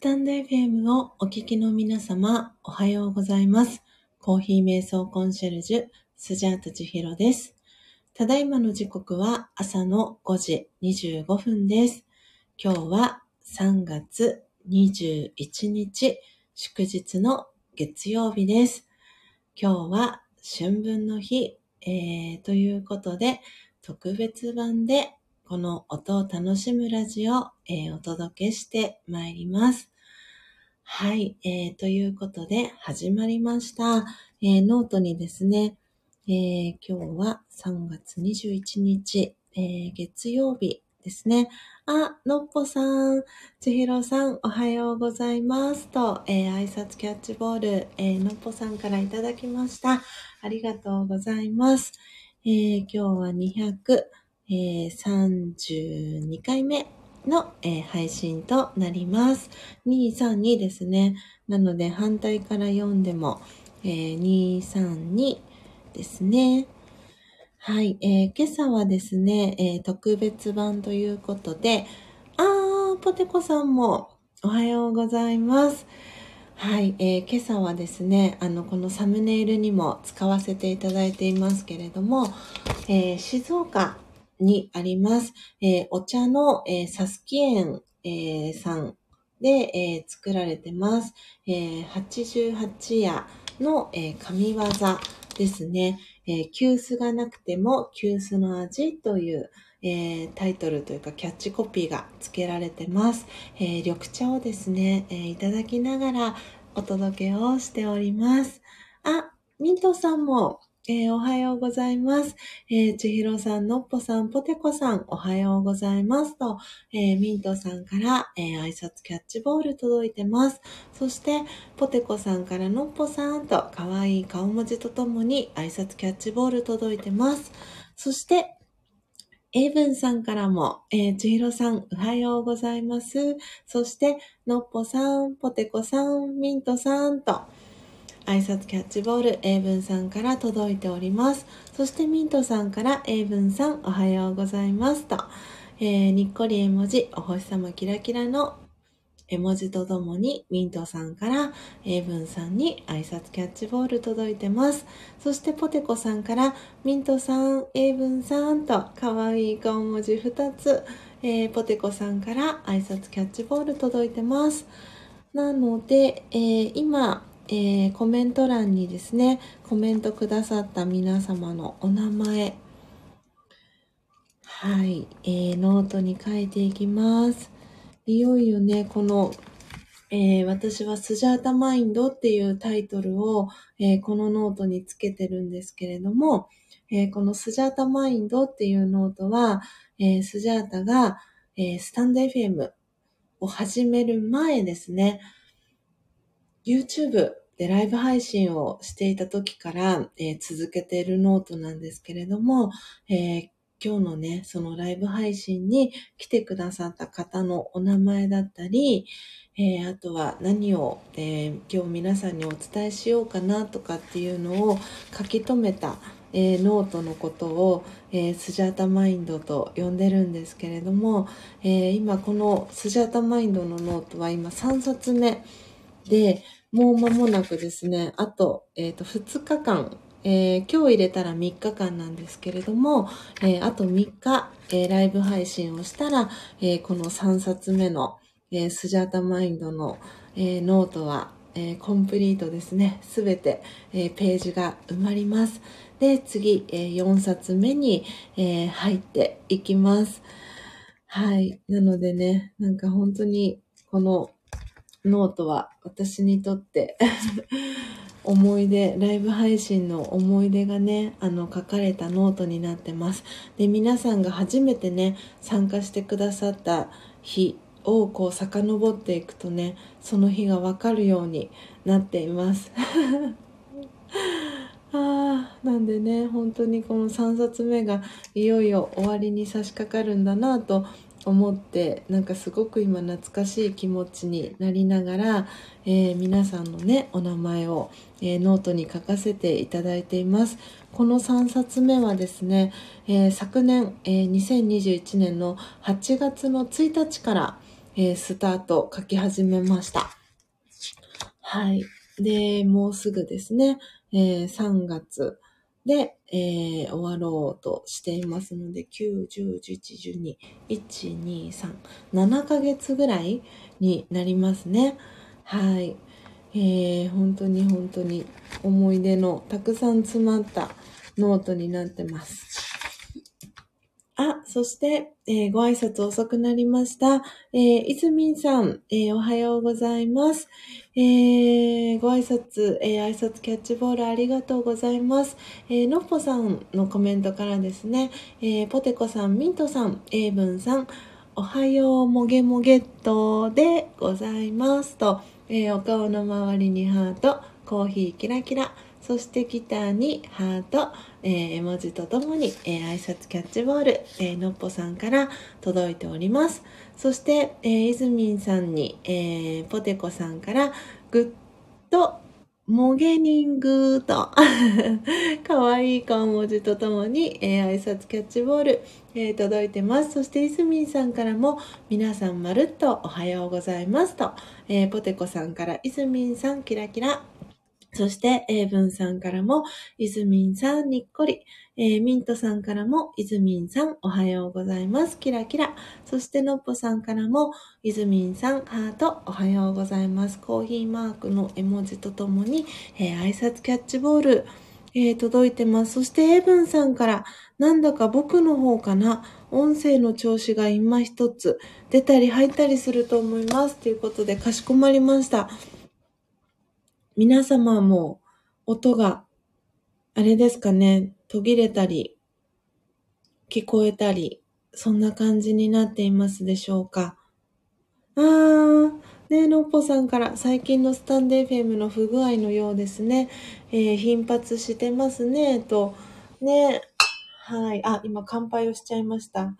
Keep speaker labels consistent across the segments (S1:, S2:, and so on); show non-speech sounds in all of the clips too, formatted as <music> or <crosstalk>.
S1: スタンド FM をお聞きの皆様、おはようございます。コーヒー瞑想コンシェルジュ、スジャータチヒロです。ただいまの時刻は朝の5時25分です。今日は3月21日、祝日の月曜日です。今日は春分の日、えー、ということで、特別版でこの音を楽しむラジオを、えーお届けしてまいります。はい、えー、ということで始まりました。えーノートにですね、えー今日は3月21日、えー月曜日ですね。あ、のっぽさん、ちひろさん、おはようございます。と、えー挨拶キャッチボール、えーのっぽさんからいただきました。ありがとうございます。えー今日は200、えー32回目の、えー配信となります。232ですね。なので反対から読んでも、えー232ですね。はい、えー今朝はですね、えー特別版ということで、あー、ポテコさんもおはようございます。はい、えー今朝はですね、あの、このサムネイルにも使わせていただいていますけれども、えー静岡にあります、えーお茶の、えーサスキ園、えーさんで、え作られてます、え88夜の、え神業ですね、え急須がなくても急須の味という、えタイトルというかキャッチコピーが付けられてます。え緑茶をですね、えいただきながらお届けをしております。あ、ミントさんも、えーおはようございます。えー、ちひろさん、のっぽさん、ぽてこさん、おはようございますと、えーミントさんから、えー挨拶キャッチボール届いてます。そして、ぽてこさんからのっぽさんと、かわいい顔文字とともに挨拶キャッチボール届いてます。そして、エイブンさんからも、えー、ちひろさん、おはようございます。そして、のっぽさん、ぽてこさん、ミントさんと、挨拶キャッチボール、エイブンさんから届いております。そして、ミントさんから、エイブンさん、おはようございますと、えーにっこり絵文字、お星様キラキラの絵文字とともに、ミントさんから、エイブンさんに挨拶キャッチボール届いてます。そして、ポテコさんから、ミントさん、エイブンさんと、かわいい顔文字2つ、えーポテコさんから挨拶キャッチボール届いてます。なので、えー今、えーコメント欄にですね、コメントくださった皆様のお名前、はい、えーノートに書いていきます。いよいよね、この、えー私はスジャータマインドっていうタイトルを、えーこのノートにつけてるんですけれども、えーこのスジャータマインドっていうノートは、えスジャータが、えスタンド FM を始める前ですね、YouTube でライブ配信をしていた時から、えー続けているノートなんですけれども、えー今日のね、そのライブ配信に来てくださった方のお名前だったり、えーあとは何を、え今日皆さんにお伝えしようかなとかっていうのを書き留めた、えノートのことを、えスジャータマインドと呼んでるんですけれども、え今このスジャータマインドのノートは今3冊目で、もう間もなくですね、あと、えっ、と、2日間、えー今日入れたら3日間なんですけれども、えーあと3日、えーライブ配信をしたら、えーこの3冊目の、えースジャータマインドの、えーノートは、えーコンプリートですね。すべて、えーページが埋まります。で、次、え4冊目に、えー入っていきます。はい。なのでね、なんか本当に、このノートは私にとって <laughs> 思い出、ライブ配信の思い出がね、あの、書かれたノートになってます。で、皆さんが初めてね、参加してくださった日をこう遡っていくとね、その日がわかるようになっています。<laughs> ああ、なんでね、本当にこの3冊目がいよいよ終わりに差し掛かるんだなと思って、なんかすごく今懐かしい気持ちになりながら、えー皆さんのね、お名前を、えーノートに書かせていただいています。この3冊目はですね、えー昨年、え2021年の8月の1日から、え、スタート書き始めました。はい。で、もうすぐですね、え、3月で、えー、終わろうとしていますので、9、10、11、12、1、2、3、7ヶ月ぐらいになりますね。はい。えー、本当に本当に思い出のたくさん詰まったノートになってます。あ、そして、えー、ご挨拶遅くなりました。えー、いずみんさん、えー、おはようございます。えー、ご挨拶、えー、挨拶キャッチボールありがとうございます。えー、のっぽさんのコメントからですね、えー、ポテコさん、ミントさん、エイブンさん、おはようもげもげっとでございますと、えー、お顔の周りにハート、コーヒーキラキラ、そしてギターにハート、えー、絵文字とともに、えー、挨拶キャッチボール、えー、のっぽさんから届いております。そして、えー、いずみんさんに、えー、ポテコさんからグッドモゲニングとかわいい顔文字とともに、えー、挨拶キャッチボール、えー、届いてます。そして、いずみんさんからも、皆さんまるっとおはようございますと、えー、ポテコさんから、いずみんさんキラキラ、そして、英文さんからも、いずみんさんにっこり、えー、ミントさんからも、いずみんさんおはようございます。キラキラ。そして、のっぽさんからも、いずみんさんハートおはようございます。コーヒーマークの絵文字とともに、えー、挨拶キャッチボール、えー、届いてます。そして、エブンさんから、なんだか僕の方かな、音声の調子が今一つ、出たり入ったりすると思います。ということで、かしこまりました。皆様も音が、あれですかね、途切れたり、聞こえたり、そんな感じになっていますでしょうか。あー、ねのっぽさんから最近のスタンデー FM の不具合のようですね。えー、頻発してますね、と。ね、はい。あ、今乾杯をしちゃいました。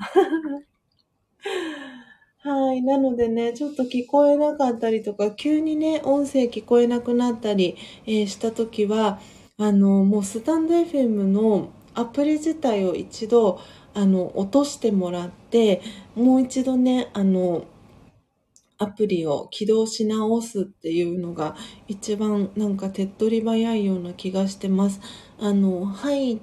S1: はい。なのでね、ちょっと聞こえなかったりとか、急にね、音声聞こえなくなったり、えー、したときは、あの、もうスタンド FM のアプリ自体を一度、あの、落としてもらって、もう一度ね、あの、アプリを起動し直すっていうのが一番なんか手っ取り早いような気がしてます。あの、入っ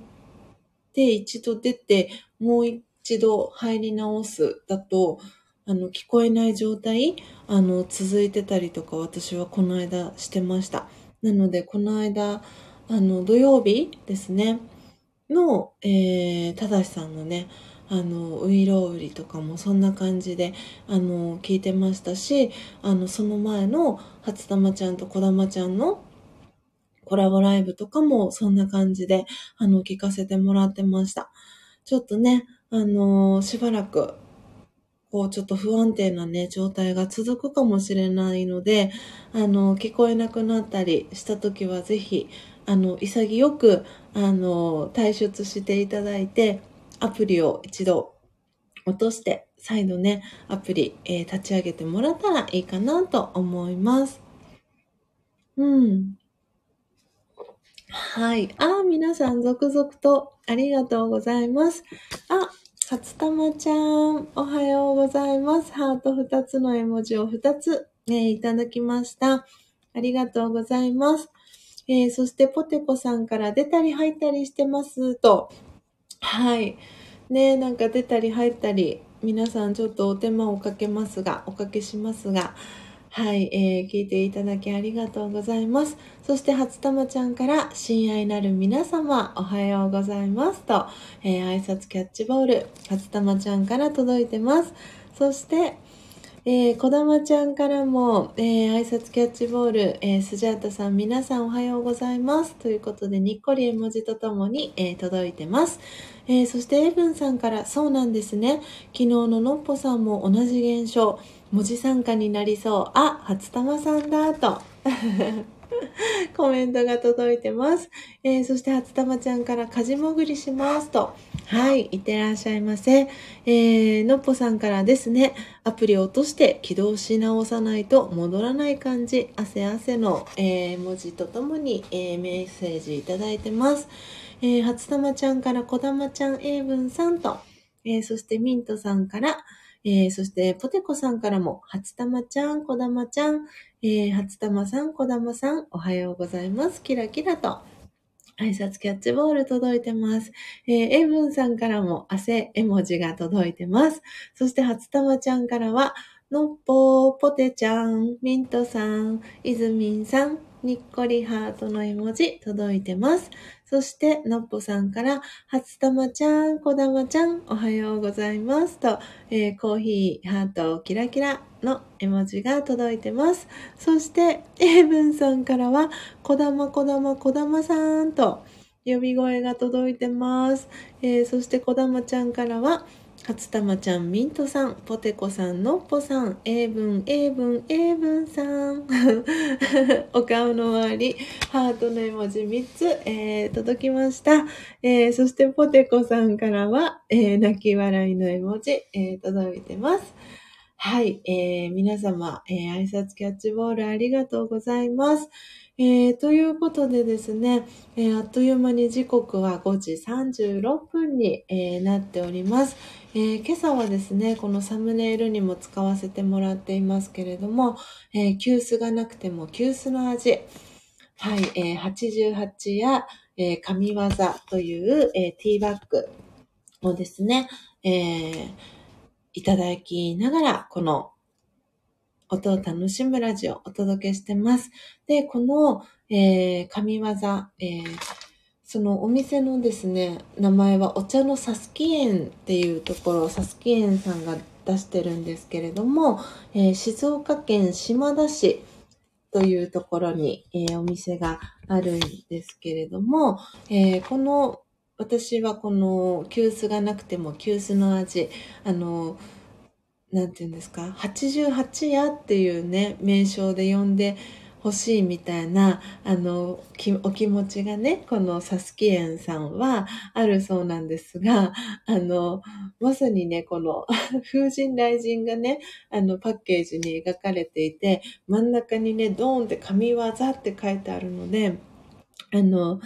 S1: て一度出て、もう一度入り直すだと、あの、聞こえない状態、あの、続いてたりとか、私はこの間してました。なので、この間、あの、土曜日ですね、の、えー、ただしさんのね、あの、ウイロウリとかもそんな感じで、あの、聞いてましたし、あの、その前の初玉ちゃんと小玉ちゃんのコラボライブとかもそんな感じで、あの、聞かせてもらってました。ちょっとね、あのしばらくこうちょっと不安定なね、状態が続くかもしれないので、あの、聞こえなくなったりした時はぜひ、あの、潔く、あの、退出していただいて、アプリを一度落として、再度ね、アプリ、えー、立ち上げてもらったらいいかなと思います。うん。はい。あ、皆さん続々とありがとうございます。あ、さつたまちゃん、おはようございます。ハート2つの絵文字を2つ、ね、いただきました。ありがとうございます。えー、そしてポテコさんから出たり入ったりしてますと。はい。ね、なんか出たり入ったり、皆さんちょっとお手間をかけますが、おかけしますが、はい、えー、聞いていただきありがとうございます。そして、初玉ちゃんから、親愛なる皆様、おはようございますと、えー、挨拶キャッチボール、初玉ちゃんから届いてます。そして、えー、こだまちゃんからも、えー、挨拶キャッチボール、えー、スジャータさん、皆さんおはようございます。ということで、にっこり絵文字とともに、えー、届いてます。えー、そして、エブンさんから、そうなんですね。昨日ののっぽさんも同じ現象。文字参加になりそう。あ、初玉さんだ、と。<laughs> コメントが届いてます。えー、そして初玉ちゃんからかじもぐりしますと。はい、いってらっしゃいませ。えー、のっぽさんからですね、アプリを落として起動し直さないと戻らない感じ、汗汗の、えー、文字とともに、えー、メッセージいただいてます。えー、初玉ちゃんからこだまちゃん英文さんと、えー、そしてミントさんから、えー、そして、ポテコさんからも、初玉ちゃん、こだまちゃん、えー、初玉さん、こだまさん、おはようございます。キラキラと。挨拶キャッチボール届いてます。えー、エブンさんからも汗絵文字が届いてます。そして、初玉ちゃんからは、のっぽー、ぽてちゃん、ミントさん、いずみんさん、にっこりハートの絵文字届いてます。そして、のっぽさんから、初玉ちゃん、こだまちゃん、おはようございますと、えー、コーヒー、ハート、キラキラの絵文字が届いてます。そして、エイブンさんからは、こだまこだまこだまさんと、呼び声が届いてます。えー、そして、こだまちゃんからは、初玉ちゃん、ミントさん、ポテコさん、のっぽさん、英文、英文、英文さん。<laughs> お顔の周り、ハートの絵文字3つ、えー、届きました。えー、そしてポテコさんからは、えー、泣き笑いの絵文字、え届いてます。はい、えー、皆様、え挨拶キャッチボールありがとうございます。えー、ということでですね、えー、あっという間に時刻は5時36分に、えー、なっております、え今朝はですね、このサムネイルにも使わせてもらっていますけれども、え急須がなくても急須の味、はい、え88や、え神業という、えティーバッグをですね、えいただきながら、この音を楽しむラジオをお届けしてます。で、この、えー、神業、えー、そのお店のですね、名前はお茶のサスキ園っていうところ、サスキ園さんが出してるんですけれども、えー、静岡県島田市というところに、えー、お店があるんですけれども、えー、この私はこの急須がなくても急須の味、あの、なんて言うんですか、88夜っていうね、名称で呼んでほしいみたいな、あの、お気持ちがね、このサスキエンさんはあるそうなんですが、あの、まさにね、この <laughs> 風神雷神がね、あの、パッケージに描かれていて、真ん中にね、ドーンって神業って書いてあるので、あの、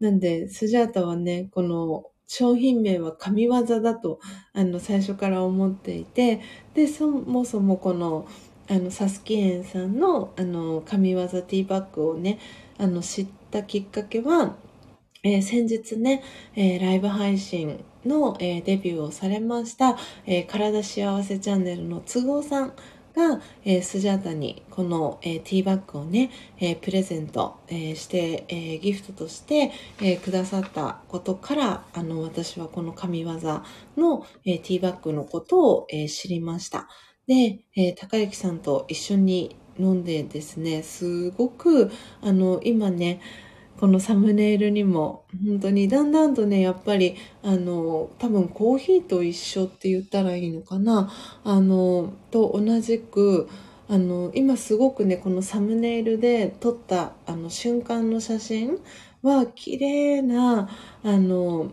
S1: なんで、スジャータはね、この商品名は神業だと、あの、最初から思っていて、で、そもそもこの、あの、サスキエンさんの、あの、神業ティーバッグをね、あの、知ったきっかけは、えー、先日ね、えー、ライブ配信の、えー、デビューをされました、え体幸せチャンネルの都合さんが、えー、スジャータにこの、えー、ティーバッグをね、えー、プレゼント、えして、えギフトとして、えくださったことからあの私はこの神業の、えティーバッグのことを、え知りました。で、え高之さんと一緒に飲んでですね、すごくあの今ねこのサムネイルにも本当にだんだんとねやっぱりあの多分コーヒーと一緒って言ったらいいのかな。あのと同じくあの今すごくねこのサムネイルで撮ったあの瞬間の写真は綺麗なあの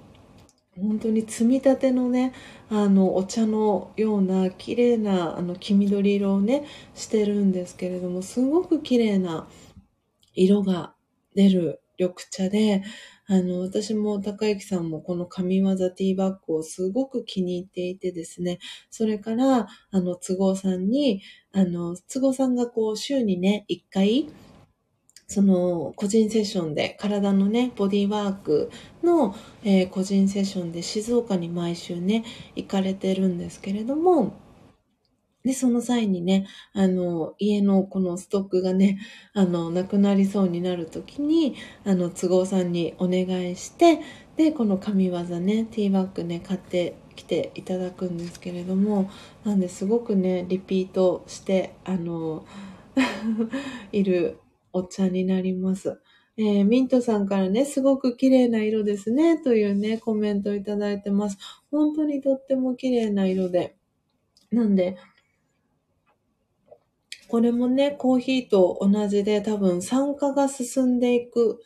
S1: 本当に積み立てのねあのお茶のような綺麗なあな黄緑色をねしてるんですけれどもすごく綺麗な色が出る緑茶で、あの、私も高之さんもこの神業ティーバッグをすごく気に入っていてですね、それから、あの、都合さんに、あの、都合さんがこう、週にね、一回、その個人セッションで体のねボディワークの、えー、個人セッションで静岡に毎週ね行かれてるんですけれどもで、その際にね、あの、家のこのストックがね、あの、なくなりそうになるときに、あの、都合さんにお願いして、で、この神業ね、ティーバッグね、買ってきていただくんですけれども、なんですごくね、リピートして、あの、<laughs> いるお茶になります。えー、ミントさんからね、すごく綺麗な色ですね、というね、コメントいただいてます。本当にとっても綺麗な色で。なんで、これもね、コーヒーと同じで多分酸化が進んでいく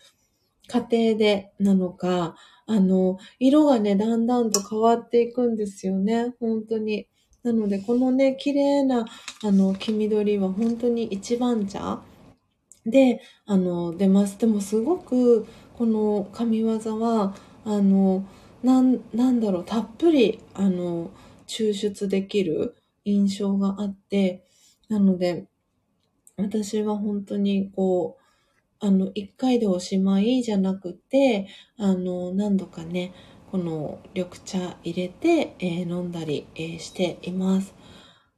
S1: 過程でなのか、あの、色がね、だんだんと変わっていくんですよね。本当に。なので、このね、綺麗な、あの、黄緑は本当に一番茶で、あの、出ます。でもすごく、この神業は、あの、なん、なんだろう、たっぷり、あの、抽出できる印象があって、なので、私は本当にこう、あの、一回でおしまいじゃなくて、あの、何度かね、この緑茶入れて、えー、飲んだり、えー、しています。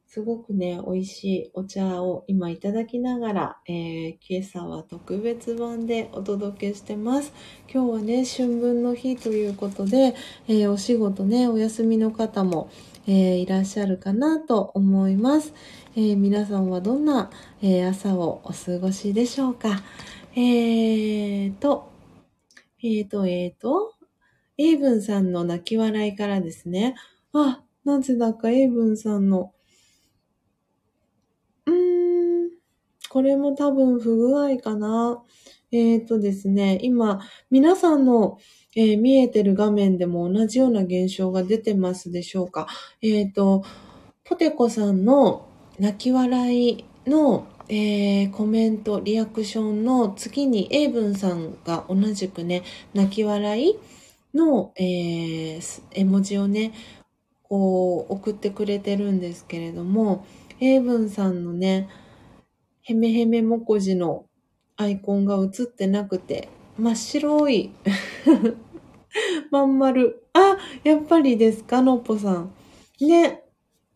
S1: すごくね、美味しいお茶を今いただきながら、えー、今朝は特別版でお届けしてます。今日はね、春分の日ということで、えー、お仕事ね、お休みの方も、えー、いらっしゃるかなと思います。え皆さんはどんな、え朝をお過ごしでしょうか？えーと、えーと、えーと、エイブンさんの泣き笑いからですね。あ、なぜだかエイブンさんの、うーん、これも多分不具合かな。えーとですね、今、皆さんの、えー、見えてる画面でも同じような現象が出てますでしょうか？えーと、ポテコさんの泣き笑いの、えー、コメント、リアクションの次に、エイブンさんが同じくね、泣き笑いの、え、絵文字をね、こう、送ってくれてるんですけれども、エイブンさんのね、ヘメヘメモコジのアイコンが映ってなくて、真っ白い。<laughs> まん丸。あ、やっぱりですか、のっぽさん。ね。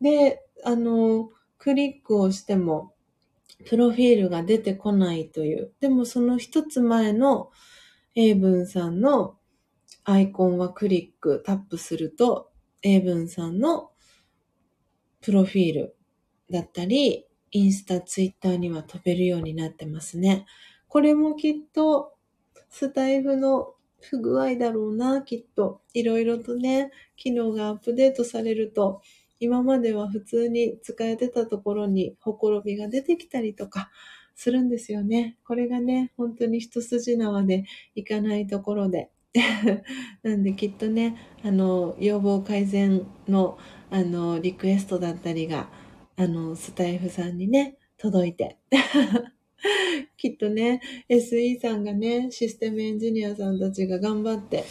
S1: で、あの、クリックをしても、プロフィールが出てこないという。でもその一つ前の英文さんのアイコンはクリック、タップすると、英文さんのプロフィールだったり、インスタ、ツイッターには飛べるようになってますね。これもきっと、スタイフの不具合だろうな、きっと。いろいろとね、機能がアップデートされると、今までは普通に使えてたところにほころびが出てきたりとかするんですよね。これがね、本当に一筋縄でいかないところで。<laughs> なんできっとね、あの、要望改善の、あの、リクエストだったりが、あの、スタイフさんにね、届いて。<laughs> <laughs> きっとね、SE さんがね、システムエンジニアさんたちが頑張って、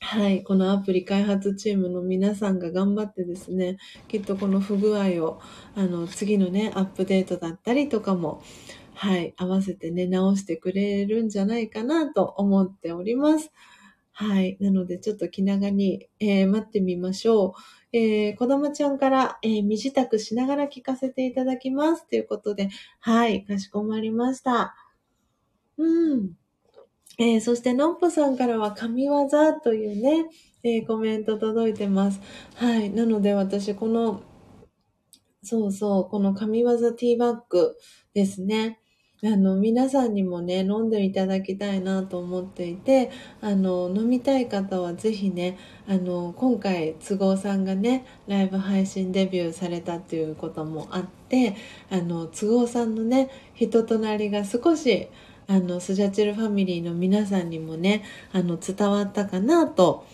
S1: はい、このアプリ開発チームの皆さんが頑張ってですね、きっとこの不具合を、あの、次のね、アップデートだったりとかも、はい、合わせてね、直してくれるんじゃないかなと思っております。はい。なので、ちょっと気長に、えー、待ってみましょう。えー、子供ちゃんから、えー、身支度しながら聞かせていただきます。ということで、はい、かしこまりました。うん。えー、そして、のんぽさんからは、神業というね、えー、コメント届いてます。はい。なので、私、この、そうそう、この神業ティーバッグですね。あの、皆さんにもね、飲んでいただきたいなと思っていて、あの、飲みたい方はぜひね、あの、今回、都合さんがね、ライブ配信デビューされたっていうこともあって、あの、都合さんのね、人となりが少し、あの、スジャチルファミリーの皆さんにもね、あの、伝わったかなと、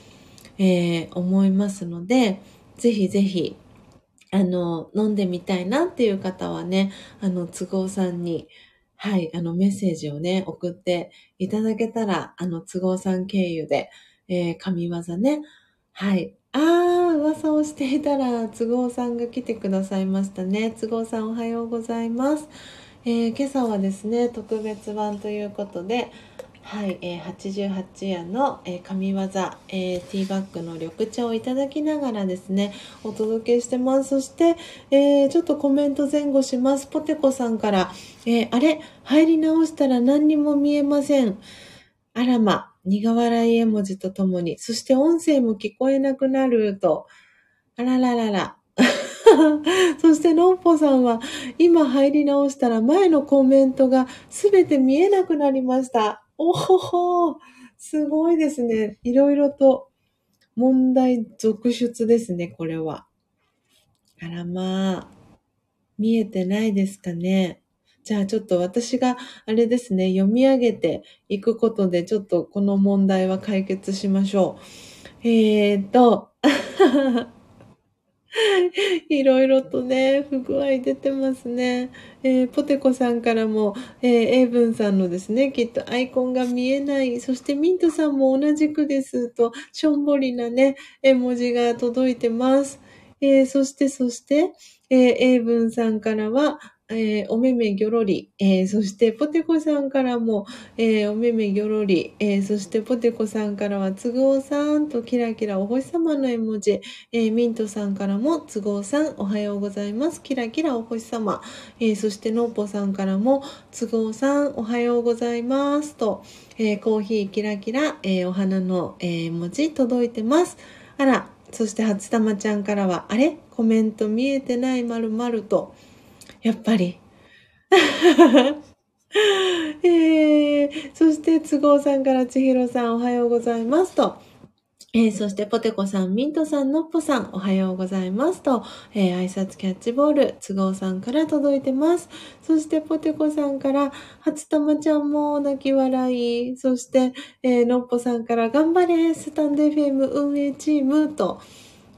S1: えー、思いますので、ぜひぜひ、あの、飲んでみたいなっていう方はね、あの、都合さんに、はい、あの、メッセージをね、送っていただけたら、あの、都合さん経由で、えー、神業ね、はい。あー、噂をしていたら、都合さんが来てくださいましたね。都合さんおはようございます。えー、今朝はですね特別版ということで、はいえー、88円の、えー、神業、えー、ティーバッグの緑茶をいただきながらですねお届けしてます。そして、えー、ちょっとコメント前後します。ポテコさんから、えあれ？入り直したら何にも見えません。あらま苦笑い絵文字とともに。そして音声も聞こえなくなる。と。あらららら。<laughs> そして、のんぽさんは、今入り直したら前のコメントがすべて見えなくなりました。おほほすごいですね。いろいろと問題続出ですね、これは。あらまあ、見えてないですかね。じゃあちょっと私があれですね、読み上げていくことでちょっとこの問題は解決しましょう。えーと、<laughs> いろいろとね、不具合出てますね。えー、ポテコさんからも、えー、エイブンさんのですね、きっとアイコンが見えない。そしてミントさんも同じくですと、しょんぼりなね、絵文字が届いてます。えー、そして、そして、えー、ブンさんからは、えー、おめめぎょろり、えー、そしてポテコさんからも、えー、おめめぎょろり、え、そしてポテコさんからはつぐおさんとキラキラお星様の絵文字、え、ミントさんからもつぐおさんおはようございます。キラキラお星様、えー、そしてのっぽさんからもつぐおさんおはようございます。と、え、コーヒーキラキラ、え、お花の、え、文字届いてます。あらそして初玉ちゃんからはあれ？コメント見えてないまるまると。やっぱり。<laughs> えー、そして、都合さんから千尋さんおはようございますと。えー、そして、ポテコさん、ミントさん、ノッポさん、おはようございますと、えー、挨拶キャッチボール、都合さんから届いてます。そして、ポテコさんから、初玉ちゃんも泣き笑い、そして、えー、ノッポさんから、頑張れ、スタンデフェム運営チームと、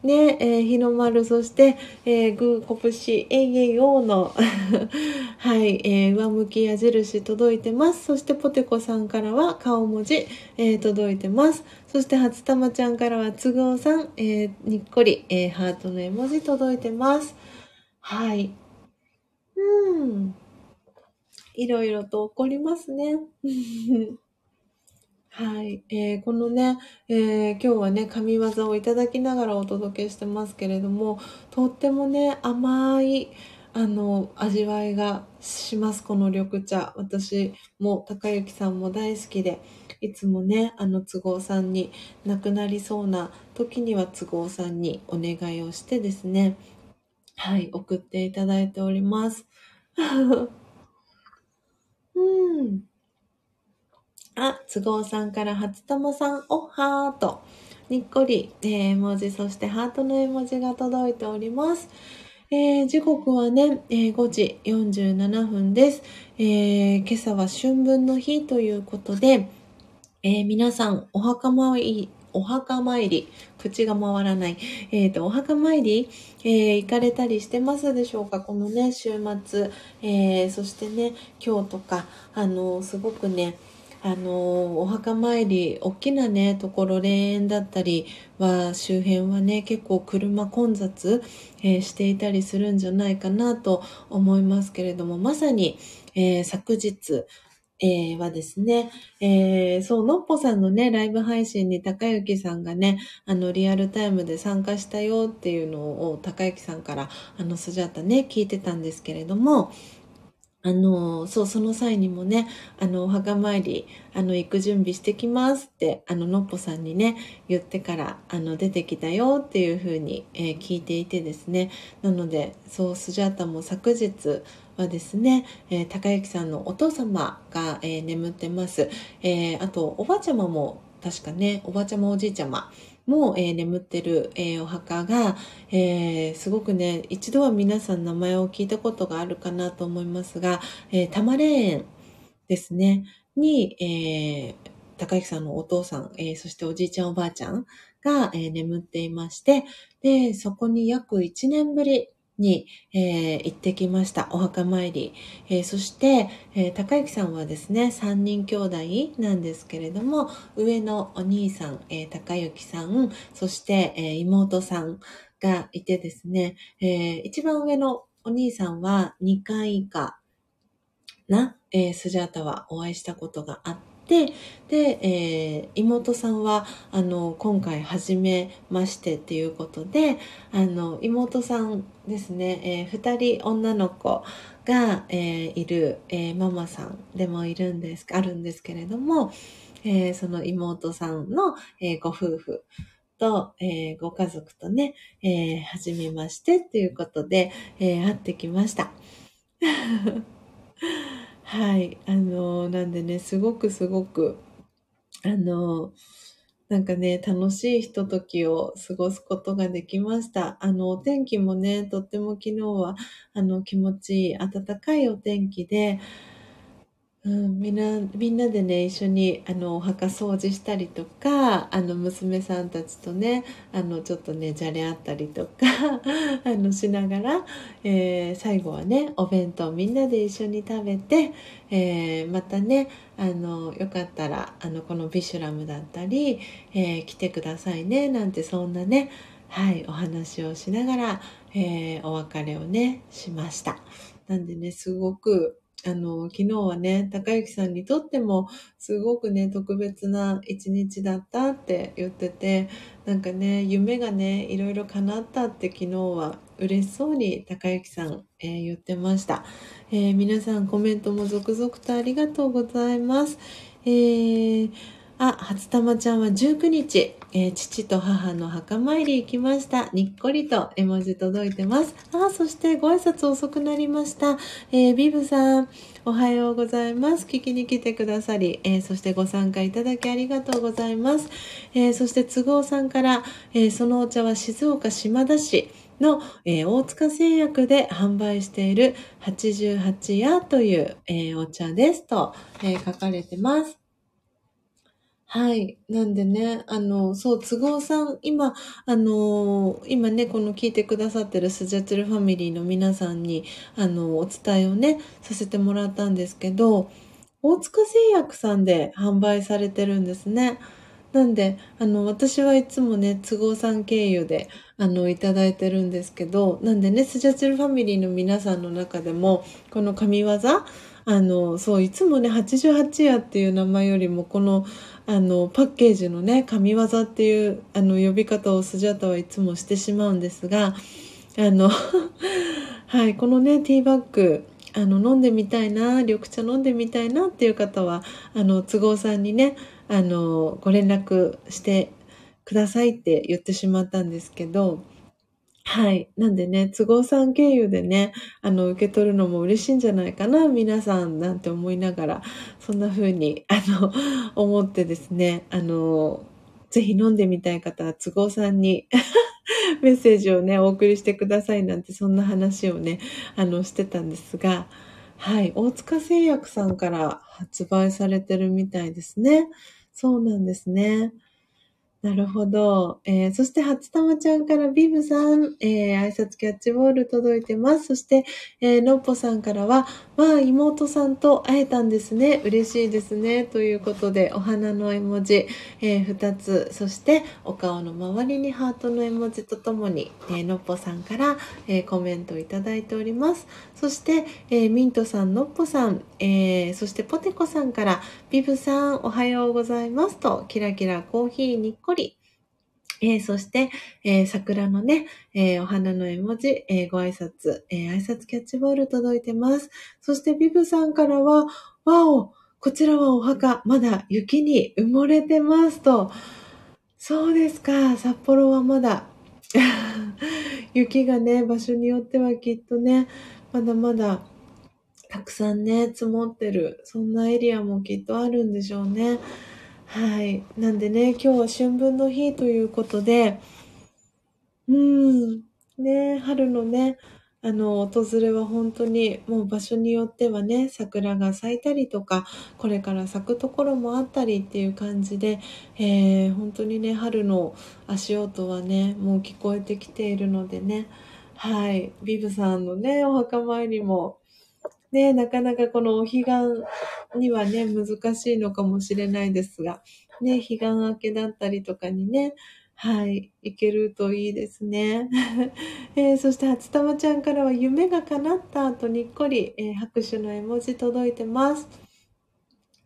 S1: ね、えー、日の丸、そして、えー、グー、拳、えいえいおーの <laughs> はい、えー、上向き矢印届いてます。そして、ポテコさんからは顔文字、えー、届いてます。そして、初玉ちゃんからは都合さん、えー、にっこり、えー、ハートの絵文字届いてます。はい。うん。いろいろと起こりますね。はい。えー、このね、えー、今日はね、神業をいただきながらお届けしてますけれども、とってもね、甘い、あの、味わいがします、この緑茶。私も、高幸さんも大好きで、いつもね、あの、都合さんに亡くなりそうな時には都合さんにお願いをしてですね、はい、送っていただいております。<laughs> うん。あ、都合さんから初友さん、おはーと、にっこり、えー、絵文字、そしてハートの絵文字が届いております。えー、時刻はね、えー、5時47分です、え、今朝は春分の日ということで、え皆さん、お墓参り、お墓参り、口が回らない、えっ、と、お墓参り、え行かれたりしてますでしょうか？このね、週末、えそしてね、今日とか、あのすごくね、あのお墓参り大きなねところ霊園だったりは周辺はね結構車混雑、えー、していたりするんじゃないかなと思いますけれどもまさに、えー、昨日えー、はですね、えー、そう、のっぽさんのね、ライブ配信に高幸さんがね、あの、リアルタイムで参加したよっていうのを高幸さんから、あの、スジャータね、聞いてたんですけれども、あの、そう、その際にもね、あの、お墓参り、あの、行く準備してきますって、あの、のっぽさんにね、言ってから、あの、出てきたよっていうふうに、えー、聞いていてですね。なので、そう、スジャータも昨日はですね、えー、高幸さんのお父様が、えー、眠ってます。えあと、おばあちゃまも、確かね、おばあちゃまおじいちゃま、も、えー、眠ってる、えー、お墓が、えー、すごくね、一度は皆さん名前を聞いたことがあるかなと思いますが、えー、玉霊園ですね、に、えー、高木さんのお父さん、えー、そしておじいちゃんおばあちゃんが、えー、眠っていまして、で、そこに約1年ぶりに、えー、行ってきました。お墓参り。えー、そして、えー、高幸さんはですね、3人兄弟なんですけれども、上のお兄さん、え高幸さん、そして、え妹さんがいてですね、え一番上のお兄さんは2回以下な、えスジャータはお会いしたことがあって、で、で、えー、妹さんは、あの、今回初めましてっていうことで、あの、妹さんですね、えー、二人女の子が、えー、いる、えー、ママさんでもいるんです、あるんですけれども、えー、その妹さんの、えー、ご夫婦と、えー、ご家族とね、えー、初めましてっていうことで、えー、会ってきました。はい。あの、なんでね、すごくすごく、あの、なんかね、楽しいひとときを過ごすことができました。あの、お天気もね、とっても昨日は、あの、気持ちいい、暖かいお天気で、うん、みんな、みんなでね、一緒に、あの、お墓掃除したりとか、あの、娘さんたちとね、あの、ちょっとね、じゃれ合ったりとか、<laughs> あの、しながら、えー、最後はね、お弁当みんなで一緒に食べて、えー、またね、あの、よかったら、あの、このビシュラムだったり、えー、来てくださいね、なんて、そんなね、はい、お話をしながら、えー、お別れをね、しました。なんでね、すごく、あの、昨日はね、高之さんにとっても、すごくね、特別な一日だったって言ってて、なんかね、夢がね、いろいろ叶ったって昨日は嬉しそうに高之さん、えー、言ってました、えー、皆さんコメントも続々とありがとうございます。えーあ、初玉ちゃんは19日、えー、父と母の墓参り行きました。にっこりと絵文字届いてます。あ、そしてご挨拶遅くなりました。えー、ビブさん、おはようございます。聞きに来てくださり、えー、そしてご参加いただきありがとうございます。えそして都合さんから、えそのお茶は静岡島田市、の、えー、大塚製薬で販売している88夜という、えー、お茶ですと、えー、書かれてます。はい。なんでね、あの、そう、都合さん、今、あの、今ね、この聞いてくださってるスジャチルファミリーの皆さんに、あの、お伝えをね、させてもらったんですけど、大塚製薬さんで販売されてるんですね。なんで、あの、私はいつもね、都合さん経由で、あの、いただいてるんですけど、なんでね、スジャチルファミリーの皆さんの中でも、この神業、あの、そう、いつもね、88夜っていう名前よりも、この、あの、パッケージのね、神業っていう、あの、呼び方をスジャタはいつもしてしまうんですが、あの、<laughs> はい、このね、ティーバッグ、あの、飲んでみたいな、緑茶飲んでみたいなっていう方は、あの、都合さんにね、あの、ご連絡してくださいって言ってしまったんですけど、はい。なんでね、都合さん経由でね、あの、受け取るのも嬉しいんじゃないかな、皆さんなんて思いながら、そんな風に、あの、<laughs> 思ってですね、あの、ぜひ飲んでみたい方は都合さんに <laughs> メッセージをね、お送りしてくださいなんて、そんな話をね、あの、してたんですが、はい。大塚製薬さんから発売されてるみたいですね。そうなんですね。なるほど。えー、そして、初玉ちゃんからビブさん、えー、挨拶キャッチボール届いてます。そして、えー、のっぽさんからは、まあ、妹さんと会えたんですね。嬉しいですね。ということで、お花の絵文字、えー、2つ、そして、お顔の周りにハートの絵文字とともに、えー、のっぽさんから、えー、コメントをいただいております。そして、えー、ミントさん、のっぽさん、えー、そしてポテコさんから、ビブさん、おはようございますと、キラキラコーヒーにっこり、えー、そして、えー、桜のね、えー、お花の絵文字、えご挨拶、え挨拶キャッチボール届いてます。そして、ビブさんからは、わお、こちらはお墓、まだ雪に埋もれてますと。そうですか、札幌はまだ <laughs> 雪がね、場所によってはきっとね、まだまだたくさんね、積もってる、そんなエリアもきっとあるんでしょうね。はい。なんでね、今日は春分の日ということで、うん、ね、春のね、あの、訪れは本当にもう場所によってはね、桜が咲いたりとか、これから咲くところもあったりっていう感じで、えー、本当にね、春の足音はね、もう聞こえてきているのでね、はい。ビブさんのね、お墓参りも、ね、なかなかこのお彼岸にはね、難しいのかもしれないですが、ね、彼岸明けだったりとかにね、はい、行けるといいですね。<laughs> えー、そして、初玉ちゃんからは夢が叶った後にっこり、えー、拍手の絵文字届いてます。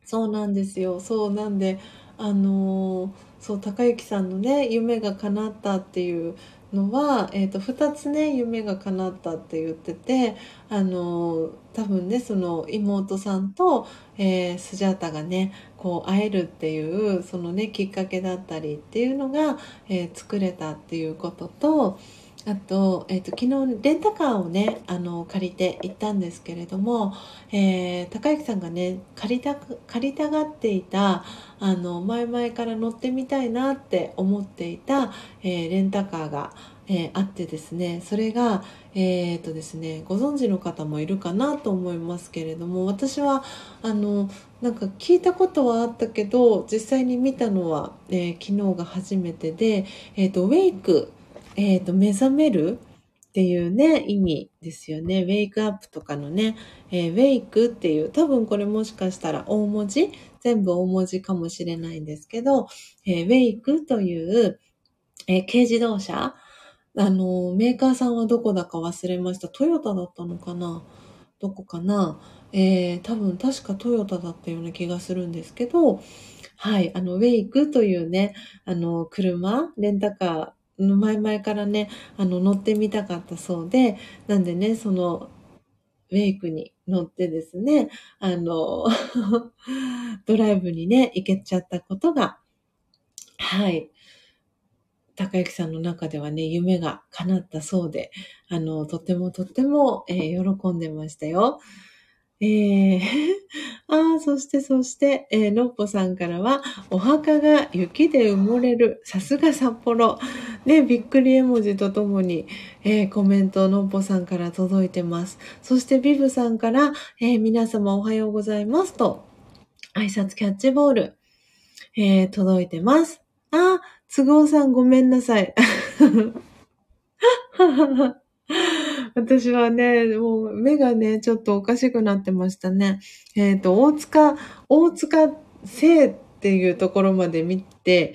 S1: そうなんですよ。そうなんで、あのー、そう、高之さんのね、夢が叶ったっていうのは、えーと、2つね夢が叶ったって言っててあの多分ねその妹さんと、えー、スジャータがねこう会えるっていうそのねきっかけだったりっていうのが、えー、作れたっていうこととあと,、えーと、昨日レンタカーをねあの借りて行ったんですけれども、えー、高之さんがね借りた借りたがっていたあの前々から乗ってみたいなって思っていた、えー、レンタカーが、えー、あってですねそれが、えーとですね、ご存知の方もいるかなと思いますけれども私はあのなんか聞いたことはあったけど実際に見たのは、え昨日が初めてで、えーとウェイクえっ、ー、と、目覚めるっていうね、意味ですよね。ウェイクアップとかのね、えー、ウェイクっていう、多分これもしかしたら大文字全部大文字かもしれないんですけど、えー、ウェイクという、えー、軽自動車あの、メーカーさんはどこだか忘れました。トヨタだったのかな？どこかな？えー、多分確かトヨタだったような気がするんですけど、はい、あの、ウェイクというね、あの、車、レンタカー前々からね、あの、乗ってみたかったそうで、なんでね、その、ウェイクに乗ってですね、あの、<laughs> ドライブにね、行けちゃったことが、はい、高之さんの中ではね、夢が叶ったそうで、あの、とてもとっても、えー、喜んでましたよ。えー、<laughs> ああ、そしてそして、えー、のっぽさんからは、お墓が雪で埋もれる。さすが札幌。ね、びっくり絵文字とともに、えー、コメントのっぽさんから届いてます。そしてビブさんから、えー、皆様おはようございますと、挨拶キャッチボール、えー、届いてます。ああ、都合さんごめんなさい。<laughs> 私はね、もう目がね、ちょっとおかしくなってましたね。えっ、ー、と、大塚、大塚生っていうところまで見て、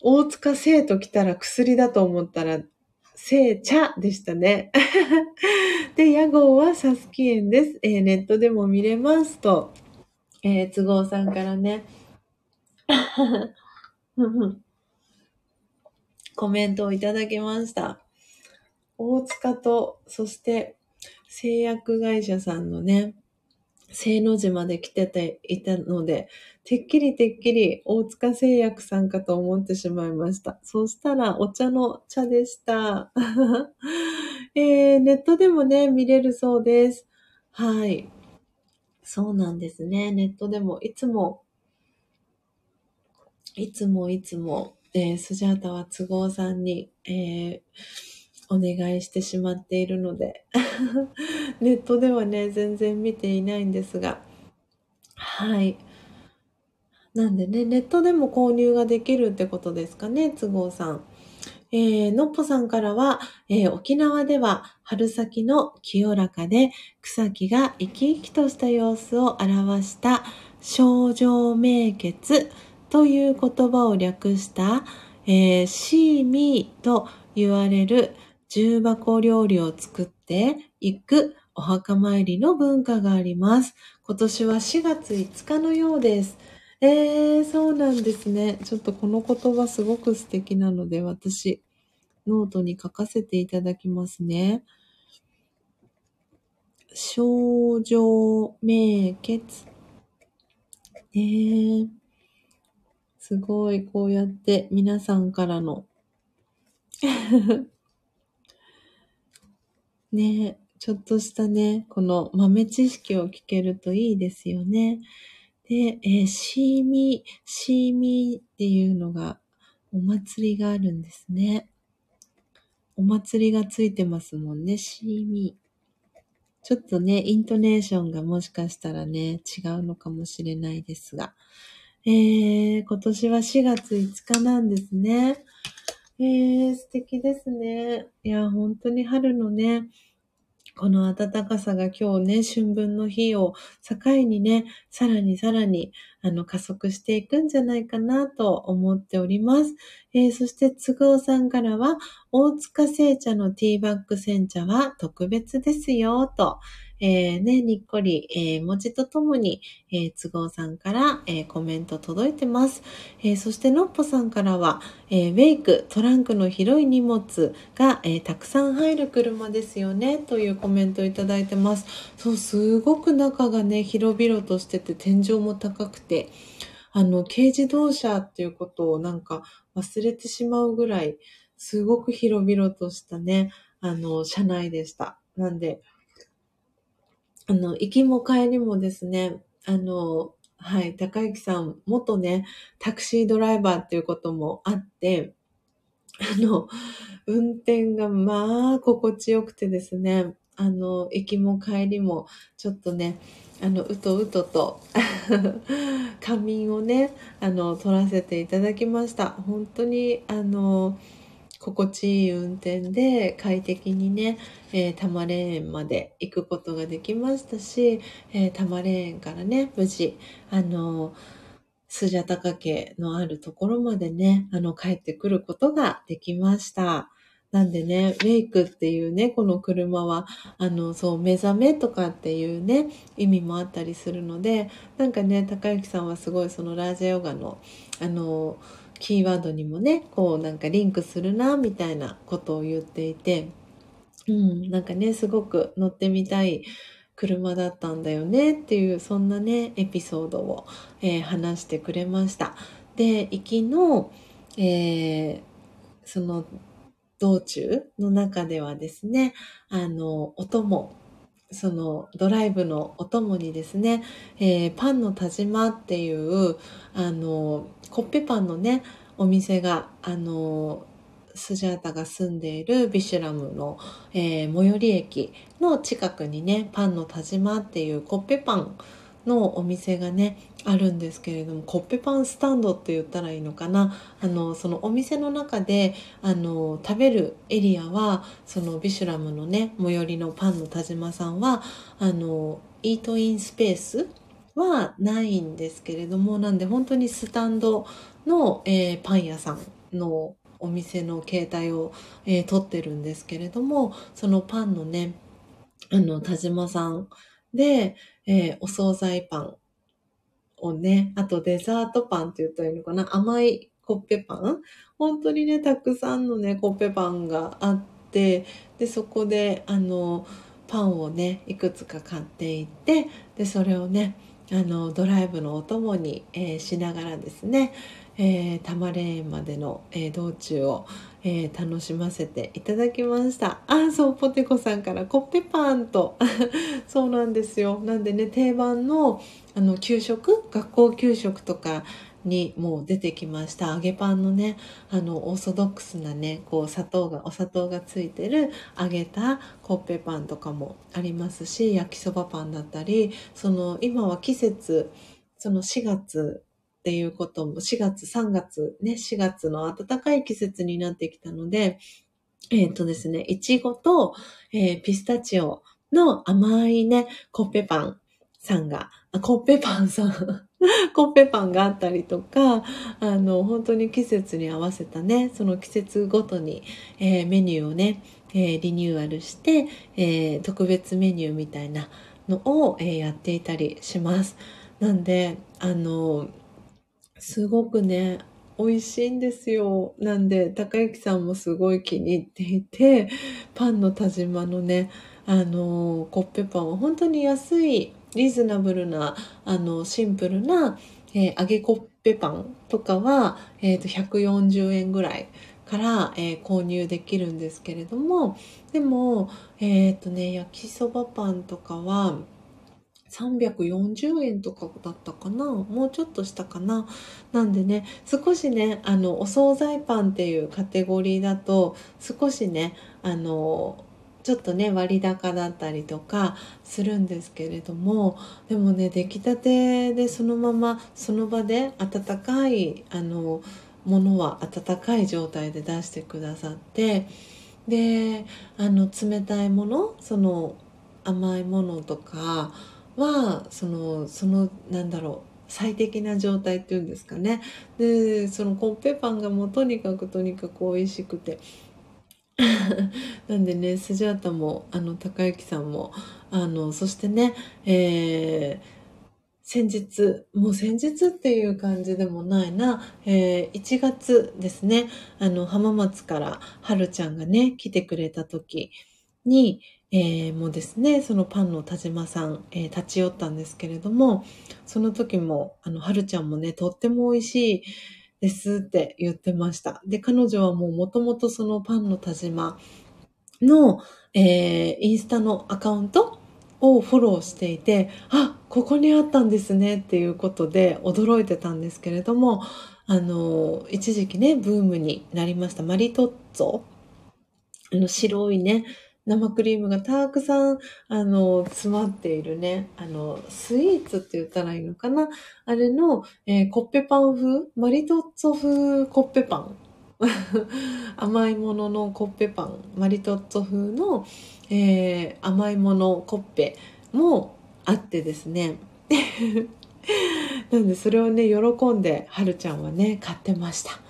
S1: 大塚生と来たら薬だと思ったら、生茶でしたね。<laughs> で、屋号はサスキ園です。えー、ネットでも見れますと、えー、都合さんからね、<laughs> コメントをいただきました。大塚と、そして製薬会社さんのね、聖の字まで来てていたので、てっきりてっきり大塚製薬さんかと思ってしまいました。そしたらお茶の茶でした。<laughs> えー、ネットでもね、見れるそうです。はい。そうなんですね。ネットでもいつも、いつもいつも、えー、スジャータは都合さんに、えーお願いしてしまっているので <laughs> ネットではね、全然見ていないんですが、はい。なんでね、ネットでも購入ができるってことですかね、都合さん。えー、のっぽさんからは、えー、沖縄では春先の清らかで草木が生き生きとした様子を表した症状明血という言葉を略した、えー、シーミーと言われる重箱料理を作っていくお墓参りの文化があります。今年は4月5日のようです。えー、そうなんですね。ちょっとこの言葉すごく素敵なので、私、ノートに書かせていただきますね。清浄明潔。えー、すごい、こうやって皆さんからのねえちょっとしたね、この豆知識を聞けるといいですよね。で、えー、シーミー、シーミーっていうのが、お祭りがあるんですね。お祭りがついてますもんね、シーミー。ちょっとね、イントネーションがもしかしたらね、違うのかもしれないですが。えー、今年は4月5日なんですね。えー、素敵ですね。いや、本当に春のね、この暖かさが今日ね、春分の日を境にね、さらにさらに、あの、加速していくんじゃないかなと思っております。えー、そして、都合さんからは、大塚製茶のティーバッグ煎茶は特別ですよ、と、えー、ね、にっこり、えー、文字とともに、えー、都合さんから、えー、コメント届いてます。えー、そして、のっぽさんからは、えー、ウェイク、トランクの広い荷物が、えー、たくさん入る車ですよね、というコメントをいただいてます。そう、すごく中がね、広々としてて、天井も高くて、あの、軽自動車っていうことをなんか忘れてしまうぐらい、すごく広々としたね、あの、車内でした。なんで、あの、行きも帰りもですね、あの、はい、高幸さん、元ね、タクシードライバーっていうこともあって、あの、運転がまあ、心地よくてですね、あの、行きも帰りも、ちょっとね、あの、うとうとと仮眠をね、あの、取らせていただきました。本当に、あの、心地いい運転で快適にね、えー、多摩レーンまで行くことができましたし、えー、多摩レーンからね、無事、あの、スジャタカ家のあるところまでね、あの、帰ってくることができました。なんでね、メイクっていうね、この車は、あの、そう、目覚めとかっていうね、意味もあったりするので、なんかね、高之さんはすごいそのラージャヨガの、あの、キーワードにもね、こうなんかリンクするな、みたいなことを言っていて、うん、なんかね、すごく乗ってみたい車だったんだよねっていう、そんなね、エピソードを、えー、話してくれました。で、行きの、えー、その道中の中ではですね、あの、お供、そのドライブのお供にですね、えー、パンの田島っていう、あの、コッペパンのね、お店が、あの、スジャータが住んでいるビシュラムの、えー、最寄り駅の近くにね、パンの田島っていうコッペパンのお店がねあるんですけれどもコッペパンスタンドって言ったらいいのかな。あのそのお店の中であの食べるエリアはそのビシュラムのね最寄りのパンの田島さんはあのイートインスペースはないんですけれどもなんで本当にスタンドの、えー、パン屋さんのお店の携帯を、えー、取ってるんですけれどもそのパンのねあの田島さんでえー、お惣菜パンをね、あとデザートパンって言ったらいいのかな甘いコッペパン？本当にね、たくさんのね、コッペパンがあって、で、そこで、あの、パンをね、いくつか買っていって、で、それをね、あの、ドライブのお供に、えー、しながらですね、えー、多摩レーンまでの、えー、道中を、えー、楽しませていただきました。あそうポテコさんからコッペパンと。<laughs> そうなんですよ。なんでね定番のあの給食？学校給食とかにもう出てきました。揚げパンのねあのオーソドックスなねこう砂糖がお砂糖がついてる揚げたコッペパンとかもありますし焼きそばパンだったりその今は季節その4月っていうことも、4月、3月、ね、4月の暖かい季節になってきたので、えっ、ー、とですね、いちごと、えー、ピスタチオの甘いね、コッペパンさんが、あコッペパンさん。<laughs> コッペパンがあったりとか、あの、本当に季節に合わせたね、その季節ごとに、えー、メニューをね、えー、リニューアルして、えー、特別メニューみたいなのを、えやっていたりします。なんで、あの、すごくね、美味しいんですよ。なんで、高之さんもすごい気に入っていて、パンの田島のね、あの、コッペパンは本当に安い、リーズナブルな、あの、シンプルな、えー、揚げコッペパンとかは、えっ、ー、と、140円ぐらいから、えー、購入できるんですけれども、でも、えっ、とね、焼きそばパンとかは、340円とかだったかな？もうちょっとしたかな？なんでね少しねあのお惣菜パンっていうカテゴリーだと少しねあのちょっとね割高だったりとかするんですけれどもでもね出来たてでそのままその場で温かいあのものは温かい状態で出してくださってであの冷たいものその甘いものとかはそのそのなんだろう最適な状態っていうんですかね。でそのコッペパンがもうとにかくとにかく美味しくて <laughs> なんでねスジャータもあの高之さんもあのそしてね、えー、先日もう先日っていう感じでもないな、えー、1月ですねあの浜松からはるちゃんがね来てくれた時にえー、もですね、そのパンの田島さん、えー、立ち寄ったんですけれども、その時も、あの、はるちゃんもね、とっても美味しいですって言ってました。で、彼女はもうもともとそのパンの田島の、えー、インスタのアカウントをフォローしていて、あ、ここにあったんですねっていうことで驚いてたんですけれども、あの、一時期ね、ブームになりました。マリトッツォあの、白いね、生クリームがたくさん、あの、詰まっているね、あの、スイーツって言ったらいいのかな？あれの、えー、コッペパン風？マリトッツォ風？コッペパン。<laughs> 甘いもののコッペパン。マリトッツォ風の、えー、甘いものコッペもあってですね。<laughs> なんでそれをね、喜んで、はるちゃんはね、買ってました。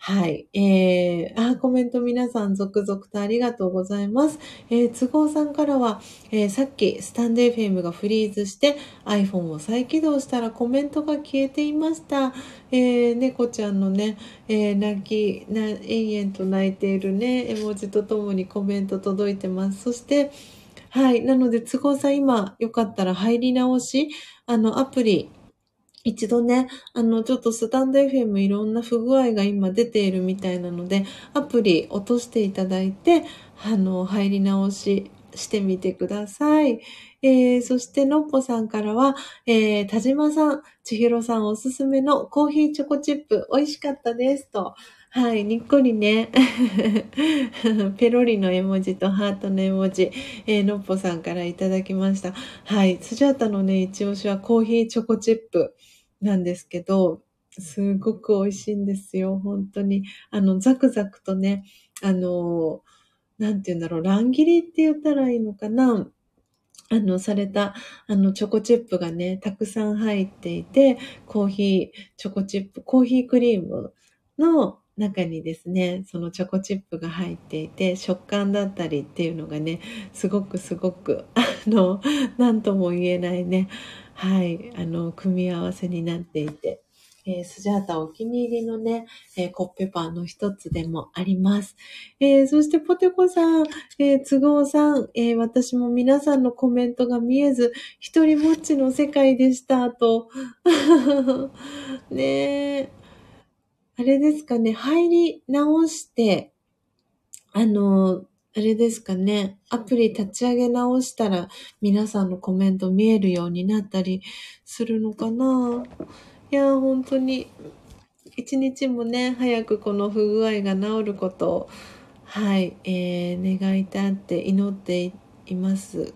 S1: はい。えー、あ、コメント皆さん続々とありがとうございます。えー、都合さんからは、えー、さっきスタンド FM がフリーズして iPhone を再起動したらコメントが消えていました。えー、猫ちゃんのね、えー、泣き、な、延々と泣いているね、絵文字とともにコメント届いてます。そして、はい。なので、都合さん今、よかったら入り直し、あの、アプリ、一度ね、あの、ちょっとスタンド FM いろんな不具合が今出ているみたいなので、アプリ落としていただいて、あの、入り直ししてみてください。えー、そして、のっぽさんからは、えー、田島さん、ちひろさんおすすめのコーヒーチョコチップ、美味しかったです。と。はい、にっこりね。<laughs> ペロリの絵文字とハートの絵文字、えー、のっぽさんからいただきました。はい、スジャータのね、一押しはコーヒーチョコチップ。なんですけど、すごく美味しいんですよ。本当に。あの、ザクザクとね、あの、なんて言うんだろう、乱切りって言ったらいいのかな。あの、された、あの、チョコチップがね、たくさん入っていて、コーヒー、チョコチップ、コーヒークリームの中にですね、そのチョコチップが入っていて、食感だったりっていうのがね、すごくすごく、あの、なんとも言えないね、はい、あの、組み合わせになっていて、えー、スジャータお気に入りのね、えー、コッペパンの一つでもあります。えー、そしてポテコさん、えー、都合さん、え私も皆さんのコメントが見えず、一人ぼっちの世界でした、と。<laughs> ねえ。あれですかね、入り直して、あの、あれですかね、アプリ立ち上げ直したら皆さんのコメント見えるようになったりするのかないや、本当に一日もね、早くこの不具合が治ることを、はい、えー、願いたって祈っています。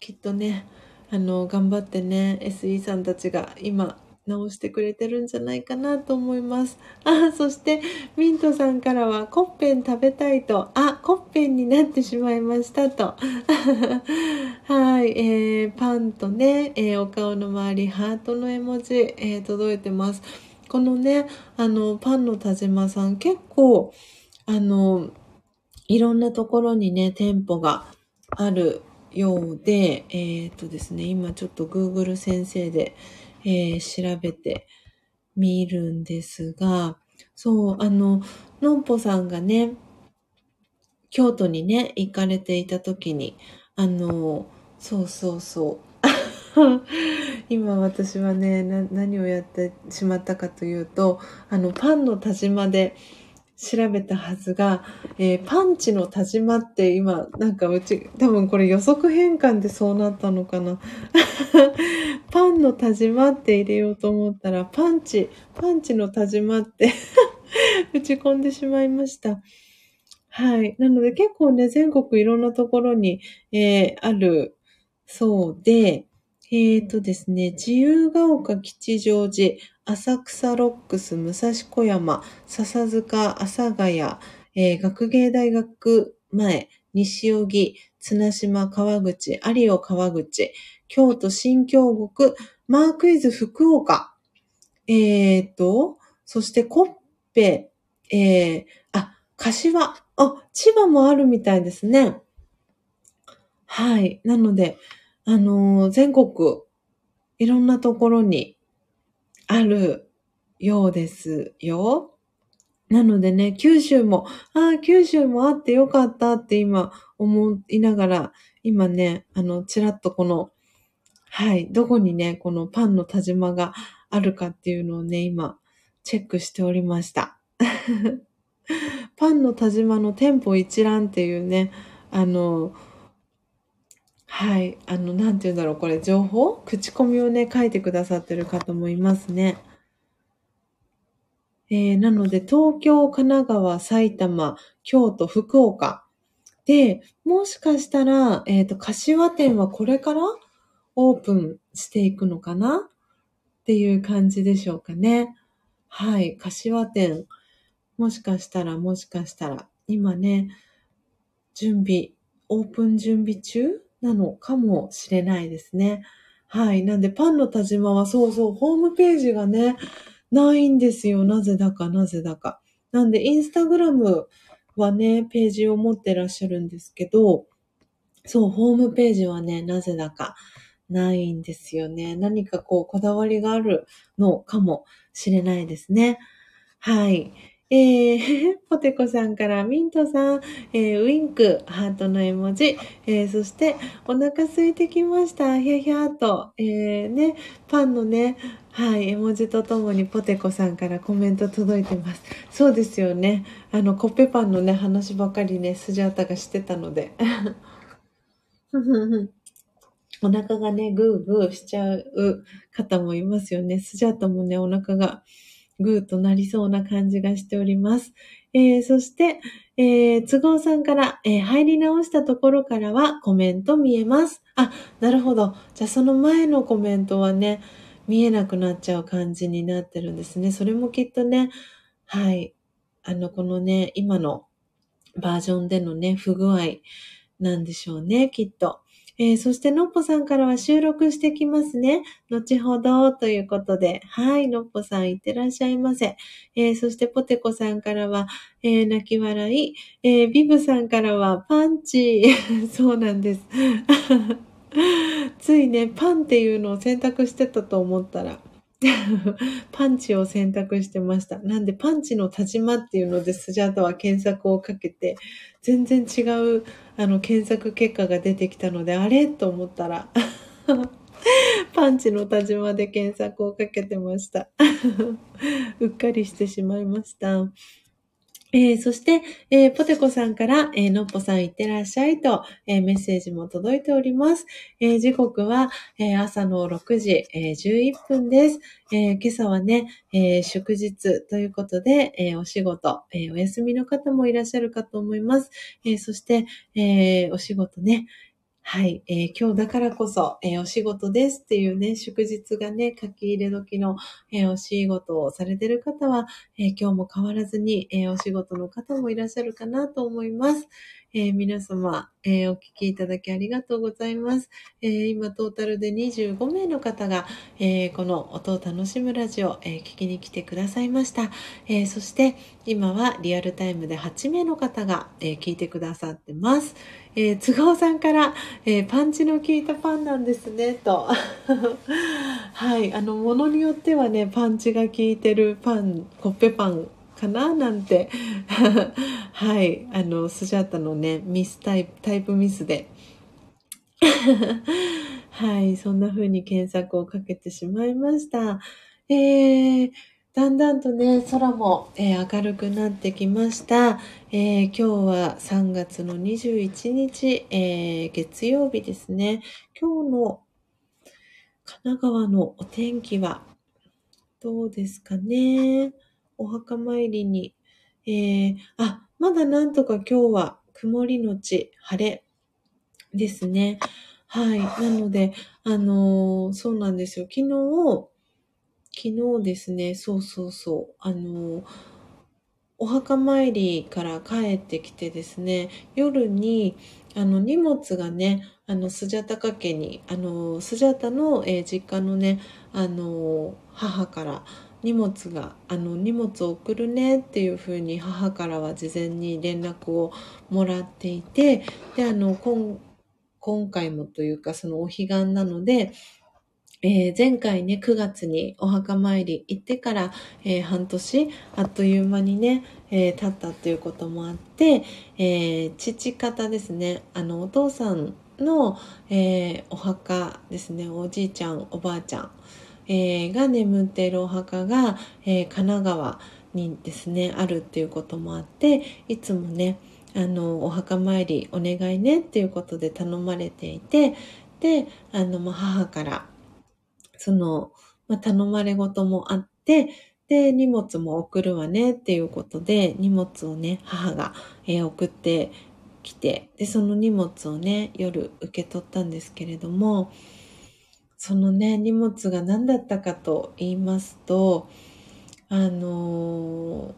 S1: きっとね、あの、頑張ってね、SE さんたちが今、直してくれてるんじゃないかなと思います。<laughs> あ、そして、ミントさんからは、コッペン食べたいと、あ、コッペンになってしまいましたと。<laughs> はい、えー、パンとね、えー、お顔の周り、ハートの絵文字、えー、届いてます。このね、あの、パンの田島さん、結構、あの、いろんなところにね、店舗があるようで、えっ、とですね、今ちょっと Google 先生で、えー、調べてみるんですが、そう、あの、のんぽさんがね、京都にね、行かれていた時に、あの、そうそうそう。<laughs> 今私はね何をやってしまったかというと、あの、パンの田島で、調べたはずが、えー、パンチの田島って今、なんかうち、多分これ予測変換でそうなったのかな。<laughs> パンの田島って入れようと思ったら、パンチ、パンチの田島って <laughs> 打ち込んでしまいました。はい。なので結構ね、全国いろんなところに、えー、あるそうで、えっ、ー、とですね、自由が丘吉祥寺、浅草ロックス、武蔵小山、笹塚、阿佐ヶ谷、えー、学芸大学前、西荻、綱島、川口、有尾川口、京都新京極、マークイズ福岡、えっ、ー、と、そしてコッペ、えー、あ、柏、あ、千葉もあるみたいですね。はい。なので、あの、全国、いろんなところにあるようですよ。なのでね、九州も、ああ、九州もあってよかったって今思いながら、今ね、あの、ちらっとこの、はい、どこにね、このパンの田島があるかっていうのをね、今、チェックしておりました。<laughs> パンの田島の店舗一覧っていうね、あの、はい。あの、なんて言うんだろう、これ、情報？口コミをね、書いてくださってる方もいますね。えー、なので、東京、神奈川、埼玉、京都、福岡。で、もしかしたら、えっ、ー、と、柏店はこれから？オープンしていくのかな？っていう感じでしょうかね。はい。柏店。もしかしたら、もしかしたら、今ね、準備、オープン準備中？なのかもしれないですね。はい。なんで、パンの田島はそうそう、ホームページがね、ないんですよ。なぜだか、なぜだか。なんで、インスタグラムはね、ページを持ってらっしゃるんですけど、そう、ホームページはね、なぜだかないんですよね。何かこう、こだわりがあるのかもしれないですね。はい。えー、<laughs> ポテコさんからミントさん、えー、ウィンク、ハートの絵文字、えー、そして、お腹空いてきました、ヒャヒャーと、えー、ね、パンのね、はい、絵文字とともにポテコさんからコメント届いてます。そうですよね。あの、コッペパンのね、話ばかりね、スジャータがしてたので。<laughs> お腹がね、グーグーしちゃう方もいますよね。スジャータもね、お腹がグーとなりそうな感じがしております。えー、そして、えー、都合さんから、えー、入り直したところからはコメント見えます。あ、なるほど。じゃあその前のコメントはね、見えなくなっちゃう感じになってるんですね。それもきっとね、はい。あの、このね、今のバージョンでのね、不具合なんでしょうね、きっと。えー、そして、のっぽさんからは収録してきますね。後ほど、ということで。はい、のっぽさん、いってらっしゃいませ。えー、そして、ポテコさんからは、えー、泣き笑い。え、ビブさんからは、パンチ。<laughs> そうなんです。<laughs> ついね、パンっていうのを選択してたと思ったら、パンチを選択してました。なんで、パンチの田島っていうので、スジャータは検索をかけて、全然違う、あの、検索結果が出てきたので、あれ？と思ったら、<laughs> パンチの田島で検索をかけてました。うっかりしてしまいました。えー、そして、えー、ポテコさんから、えー、のっぽさんいってらっしゃいと、えメッセージも届いております。え時刻は、え朝の6時、え11分です。え今朝はね、え祝日ということで、えお仕事、えお休みの方もいらっしゃるかと思います。えそして、えお仕事ね、はい、えー、今日だからこそ、えー、お仕事ですっていうね、祝日がね、書き入れ時の、えー、お仕事をされている方は、え今日も変わらずに、えお仕事の方もいらっしゃるかなと思います。え皆様、えお聞きいただきありがとうございます。え今、トータルで25名の方が、えこの音を楽しむラジオ、え聞きに来てくださいました。えそして、今はリアルタイムで8名の方が、え聞いてくださってます。えー、都合さんから、えー、パンチの効いたパンなんですね、と。<laughs> はい、あの、ものによってはね、パンチが効いてるパン、コッペパンかななんて。<laughs> はい、あの、スジャータのね、ミスタイプ、タイプミスで。<laughs> はい、そんな風に検索をかけてしまいました。えー、だんだんとね、空も、えー、明るくなってきました、えー、今日は3月の21日、えー、月曜日ですね。今日の神奈川のお天気はどうですかね。お墓参りに。えー、あ、まだなんとか今日は曇りのち晴れですね。はい。なので、あのー、そうなんですよ。昨日、昨日ですね、そうそうそう、あの、お墓参りから帰ってきてですね、夜に、あの、荷物がね、あの、スジャタカ家に、あの、スジャタの、えー、実家のね、あの、母から荷物が、あの、荷物を送るねっていうふうに母からは事前に連絡をもらっていて、で、あの、今、今回もというか、そのお彼岸なので、えー、前回ね、9月にお墓参り行ってから、えー、半年、あっという間にね、えー、経ったっていうこともあって、え父方ですね、あの、お父さんの、えお墓ですね、おじいちゃん、おばあちゃん、えが眠っているお墓が、え神奈川にですね、あるっていうこともあって、いつもね、あの、お墓参りお願いねっていうことで頼まれていて、で、あの、ま母から、その、まあ、頼まれ事もあって、で、荷物も送るわねっていうことで、荷物をね、母が、えー、送ってきて、で、その荷物をね、夜受け取ったんですけれども、そのね、荷物が何だったかと言いますと、あの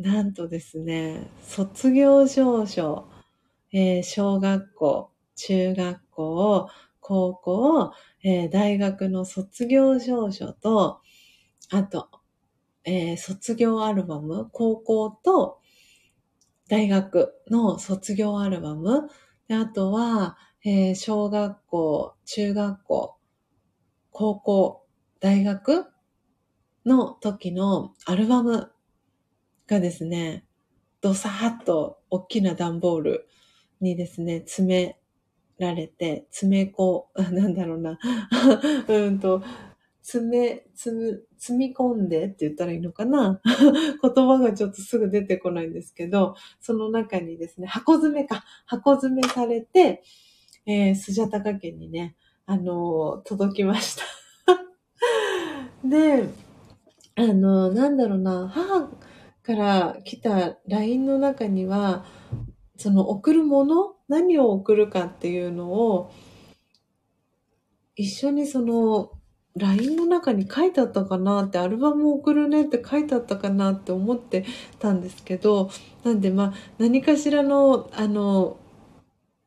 S1: ー、なんとですね、卒業証書、えー、小学校、中学校、高校、えー、大学の卒業証書と、あと、えー卒業アルバム、高校と大学の卒業アルバム、であとは、えー小学校、中学校、高校、大学の時のアルバムがですね、ドサーッと大きな段ボールにですね、詰められて、詰めこ、<laughs> なんだろうな、<laughs> うんと、詰め、積む、積み込んでって言ったらいいのかな。<laughs> 言葉がちょっとすぐ出てこないんですけど、その中にですね、箱詰めか、箱詰めされて、えー、スジャタカ家にね、あのー届きました。<laughs> で、あのーなんだろうな、母から来た LINE の中には、その送るもの何を送るかっていうのを、一緒にその LINE の中に書いてあったかなって、アルバムを送るねって書いてあったかなって思ってたんですけど、なんでまあ何かしらの、あの、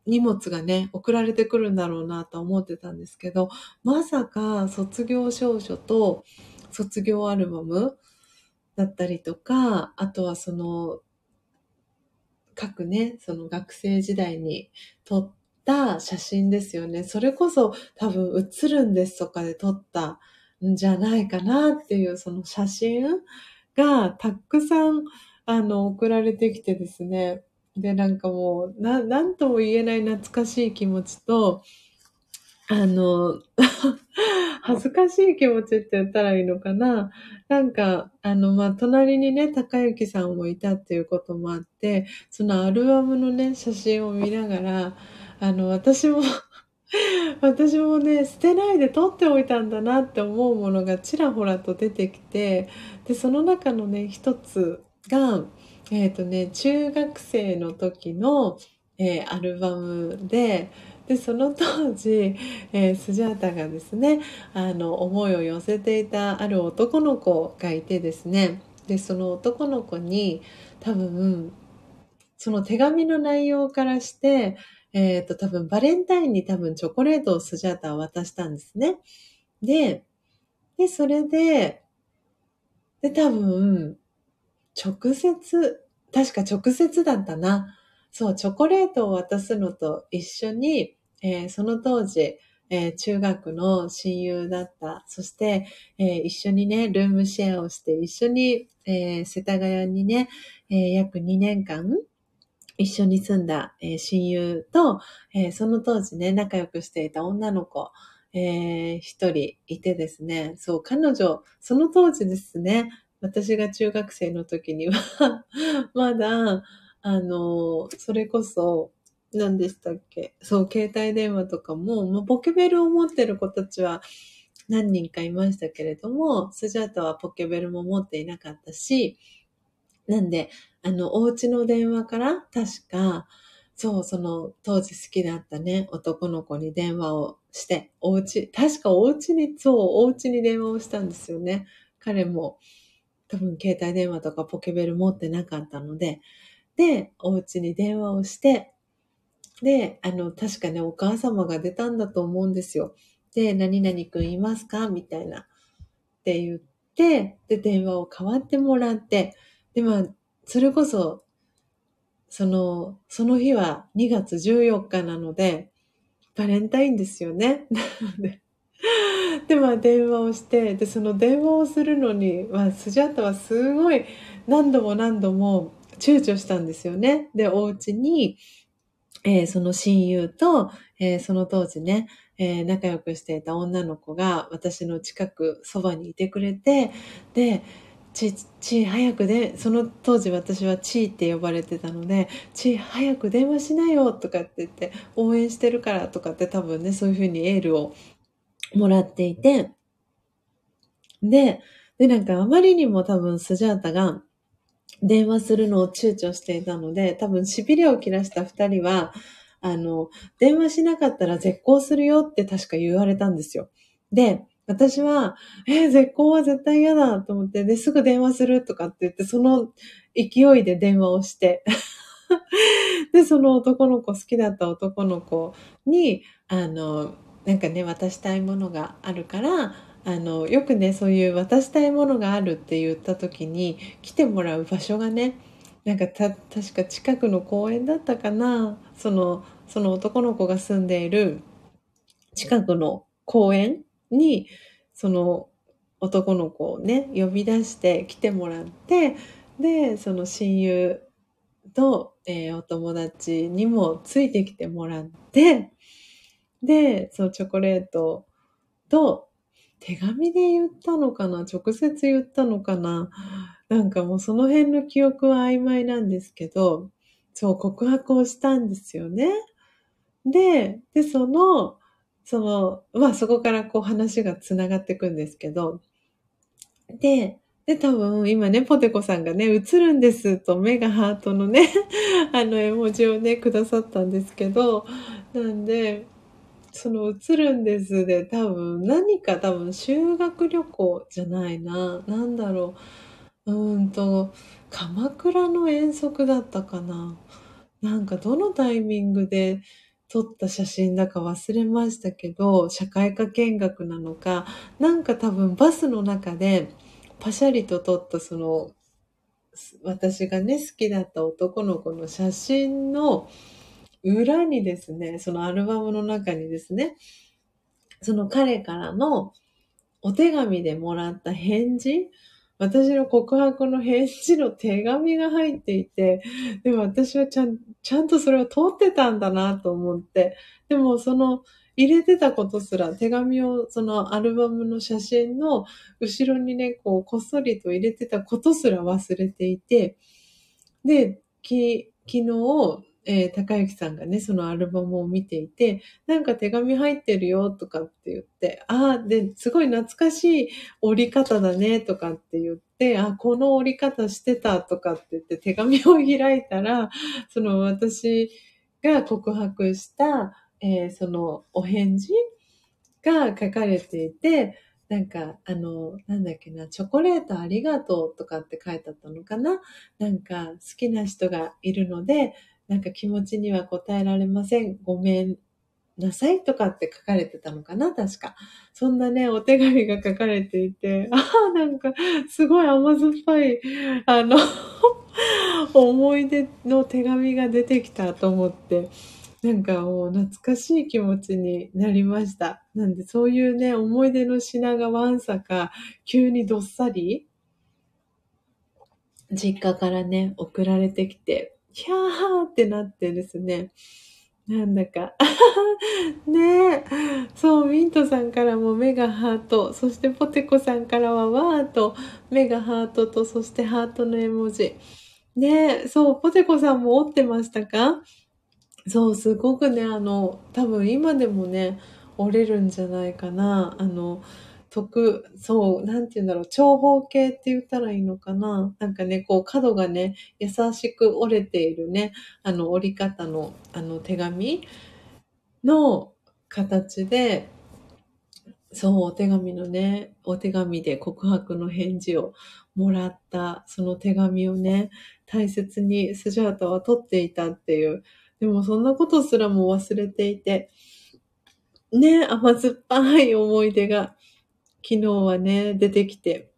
S1: 荷物がね、送られてくるんだろうなと思ってたんですけど、まさか卒業証書と卒業アルバムだったりとか、あとはその、各ね、その学生時代に撮った写真ですよね。それこそ多分写るんですとかで撮ったんじゃないかなっていうその写真がたくさんあの送られてきてですね。で、なんかもう、な、なんとも言えない懐かしい気持ちと、あの、<laughs> 恥ずかしい気持ちって言ったらいいのかな。なんか、あの、まあ、隣にね、高幸さんもいたっていうこともあって、そのアルバムのね、写真を見ながら、あの、私も、<laughs> 私もね、捨てないで撮っておいたんだなって思うものがちらほらと出てきて、で、その中のね、一つが、えっ、とね、中学生の時の、えーアルバムで、で、その当時、えースジャータがですね、あの、思いを寄せていたある男の子がいてですね、で、その男の子に、多分、その手紙の内容からして、えっ、と、多分バレンタインに多分チョコレートをスジャータは渡したんですね。で、で、それで、で、多分、直接、確か直接だったな。そう、チョコレートを渡すのと一緒に、えーその当時、えー中学の親友だった。そして、えー一緒にね、ルームシェアをして、一緒に、えー世田谷にね、え約2年間、一緒に住んだ、え親友と、えその当時ね、仲良くしていた女の子、えー一人いてですね、そう、彼女、その当時ですね、私が中学生の時には、<laughs> まだ、あの、それこそ、何でしたっけ？そう、携帯電話とかも、まあ、ポケベルを持ってる子たちは何人かいましたけれども、スジャータはポケベルも持っていなかったし、なんで、あの、お家の電話から、確か、そう、その、当時好きだったね、男の子に電話をして、お家、確かお家に、そう、お家に電話をしたんですよね。彼も、多分携帯電話とかポケベル持ってなかったので、で、お家に電話をして、で、あの、確かね、お母様が出たんだと思うんですよ。で、何々くんいますか？みたいな。って言って、で、電話を代わってもらって、で、まあ、それこそ、その、その日は2月14日なので、バレンタインですよね。な <laughs> ので、で、まあ電話をして、で、その電話をするのに、まあ、スジャータはすごい何度も何度も躊躇したんですよね。で、お家に、えーその親友と、えーその当時ね、えー仲良くしていた女の子が私の近く、そばにいてくれて、で、ち、ち、早くで、その当時私はちーって呼ばれてたので、ち、早く電話しなよとかって言って、応援してるからとかって多分ね、そういうふうにエールをもらっていて、で、で、なんかあまりにも多分スジャータが電話するのを躊躇していたので、多分痺れを切らした二人は、あの、電話しなかったら絶交するよって確か言われたんですよ。で、私は、え絶交は絶対嫌だと思って、で、すぐ電話するとかって言って、その勢いで電話をして、<laughs> で、その男の子、好きだった男の子に、あの、なんかね、渡したいものがあるから、あのよくねそういう渡したいものがあるって言った時に来てもらう場所がねなんか確か近くの公園だったかな。そのその男の子が住んでいる近くの公園にその男の子をね呼び出して来てもらってでその親友と、えー、お友達にもついてきてもらってでそうチョコレートと手紙で言ったのかな？直接言ったのかな？なんかもうその辺の記憶は曖昧なんですけど、そう告白をしたんですよね。で、で、その、その、まあそこからこう話がつながっていくんですけど、で、で、多分今ね、ポテコさんがね、映るんですと目がハートのね、<laughs> あの絵文字をね、くださったんですけど、なんで、その映るんですで多分何か多分修学旅行じゃないな。なんだろう。うんと、鎌倉の遠足だったかな。なんかどのタイミングで撮った写真だか忘れましたけど、社会科見学なのか、なんか多分バスの中でパシャリと撮ったその、私がね、好きだった男の子の写真の裏にですね、そのアルバムの中にですね、その彼からのお手紙でもらった返事、私の告白の返事の手紙が入っていて、でも私はちゃんちゃんとそれを通ってたんだなと思って、でもその入れてたことすら、手紙をそのアルバムの写真の後ろにね、こうこっそりと入れてたことすら忘れていて、で、き昨日、えー、高之さんがね、そのアルバムを見ていて、なんか手紙入ってるよとかって言って、ああ、で、すごい懐かしい折り方だねとかって言って、あ、この折り方してたとかって言って手紙を開いたら、その私が告白した、えー、そのお返事が書かれていて、なんか、あの、なんだっけな、チョコレートありがとうとかって書いてあったのかな？なんか、好きな人がいるので、なんか気持ちには答えられません。ごめんなさいとかって書かれてたのかな？確か。そんなね、お手紙が書かれていて、<laughs> ああ、なんか、すごい甘酸っぱい、あの <laughs> 思い出の手紙が出てきたと思って、なんかもう懐かしい気持ちになりました。なんでそういうね、思い出の品がわんさか急にどっさり？実家からね、送られてきて、ヒャーってなってですね、なんだか <laughs> ねえ。そう、ミントさんからも目がハート、そしてポテコさんからはワーと、目がハートと、そしてハートの絵文字。ねえ、そう、ポテコさんも折ってましたか？そう、すごくね、あの、多分今でもね、折れるんじゃないかな。あの、特、そう、なんて言うんだろう、長方形って言ったらいいのかな。なんかね、こう角がね、優しく折れているね、あの折り方の、あの手紙の形で、そう、お手紙のね、お手紙で告白の返事をもらった、その手紙をね、大切にスジャータは取っていたっていう。でもそんなことすらも忘れていて、ね、甘酸っぱい思い出が昨日はね、出てきて、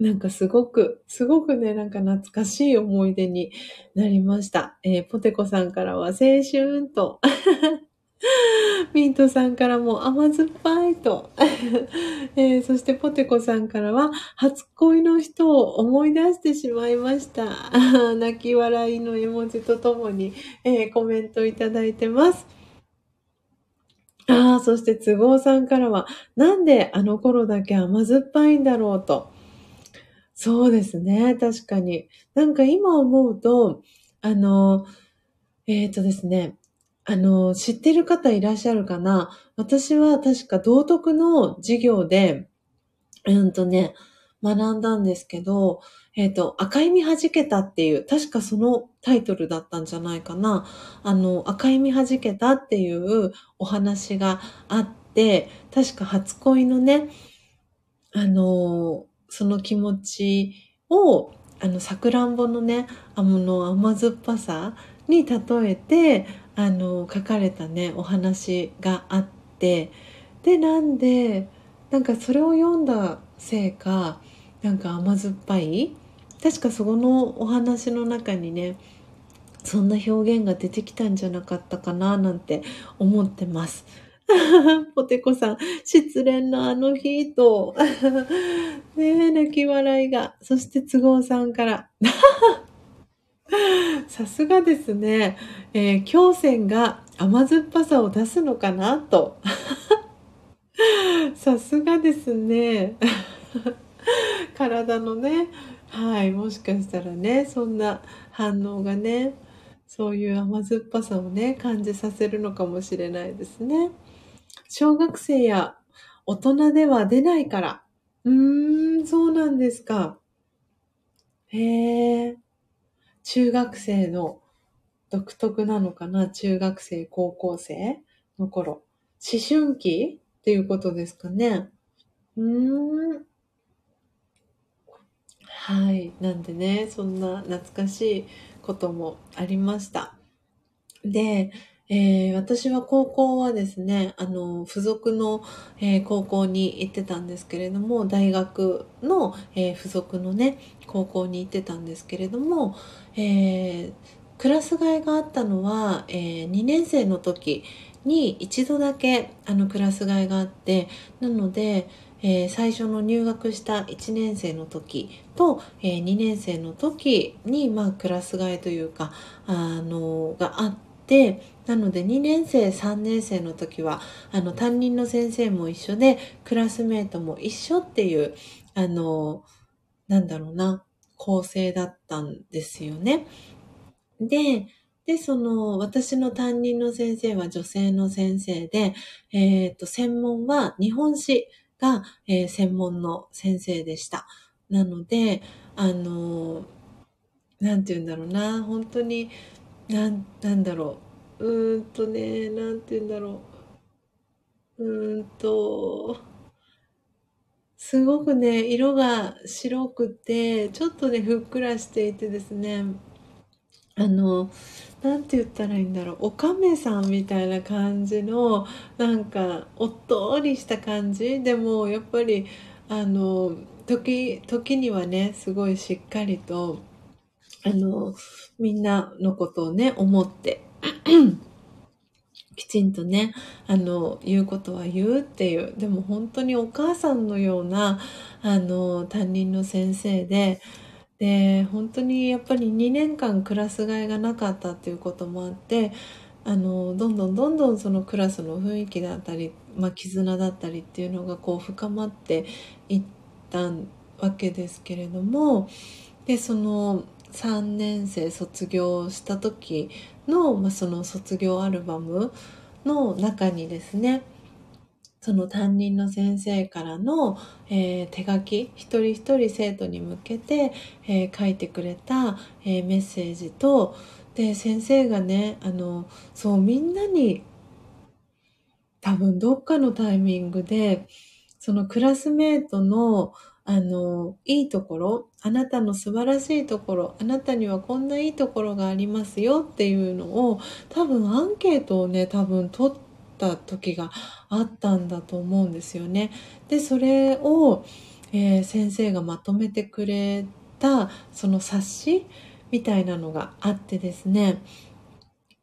S1: なんかすごく、すごくね、なんか懐かしい思い出になりました。えー、ポテコさんからは青春と、<laughs> ミントさんからも甘酸っぱいと、<laughs> えー、そしてポテコさんからは初恋の人を思い出してしまいました。<laughs> 泣き笑いの絵文字とともに、えー、コメントいただいてます。ああ、そして都合さんからは、なんであの頃だけ甘酸っぱいんだろうと。そうですね、確かに。なんか今思うと、あの、えっ、ー、とですね、あの、知ってる方いらっしゃるかな私は確か道徳の授業で、うんとね、学んだんですけど、えっ、ー、と、赤い実弾けたっていう、確かそのタイトルだったんじゃないかな。あの、赤い実弾けたっていうお話があって、確か初恋のね、あの、その気持ちを、あの、さくらんぼのね、あの、甘酸っぱさに例えて、あの、書かれたね、お話があって、で、なんで、なんかそれを読んだせいかなんか甘酸っぱい確かそこのお話の中にねそんな表現が出てきたんじゃなかったかななんて思ってます。<laughs> ポテコさん、失恋のあの日と、<laughs> ねえ、泣き笑いが。そして都合さんから。<laughs> さすがですね。えー、京線が甘酸っぱさを出すのかなと。さすがですね。体のね、はい、もしかしたらね、そんな反応がね、そういう甘酸っぱさをね、感じさせるのかもしれないですね。小学生や大人では出ないから。うーん、そうなんですか。へえ。中学生の独特なのかな中学生、高校生の頃。思春期っていうことですかね。うーん。はい。なんでね、そんな懐かしいこともありました。で、えー、私は高校はですね、あの、付属の、えー、高校に行ってたんですけれども、大学の、えー、付属のね、高校に行ってたんですけれども、えクラス替えがあったのは、え2年生の時に一度だけあのクラス替えがあって、なので、えー、最初の入学した1年生の時と、えー、2年生の時に、まあ、クラス替えというか、あの、があって、なので2年生、3年生の時は、あの、担任の先生も一緒で、クラスメートも一緒っていう、あの、なんだろうな、構成だったんですよね。で、で、その、私の担任の先生は女性の先生で、えっ、ー、と、専門は日本史が、えー、専門の先生でした。なので、あの、なんて言うんだろうな、本当に、なん、なんだろう。うーんとね、なんて言うんだろう。うーんと、すごくね、色が白くて、ちょっとね、ふっくらしていてですね、あの、なんて言ったらいいんだろう、おかめさんみたいな感じの、なんか、おっとりした感じ？でも、やっぱり、あの、時、時にはね、すごいしっかりと、あの、みんなのことをね、思って、<clears throat> きちんとね、あの、言うことは言うっていう、でも本当にお母さんのような、あの、担任の先生で、で、本当にやっぱり2年間クラス替えがなかったっていうこともあって、あの、どんどんどんどんそのクラスの雰囲気だったり、まあ、絆だったりっていうのがこう深まっていったわけですけれども、で、その3年生卒業した時の、まあ、その卒業アルバムの中にですねその担任の先生からの、えー、手書き一人一人生徒に向けて、えー、書いてくれた、えー、メッセージとで先生がねあのそうみんなに多分どっかのタイミングでそのクラスメートのあの、いいところ、あなたの素晴らしいところ、あなたにはこんないいところがありますよっていうのを、多分アンケートをね、多分取った時があったんだと思うんですよね。で、それを、えー、先生がまとめてくれた、その冊子みたいなのがあってですね、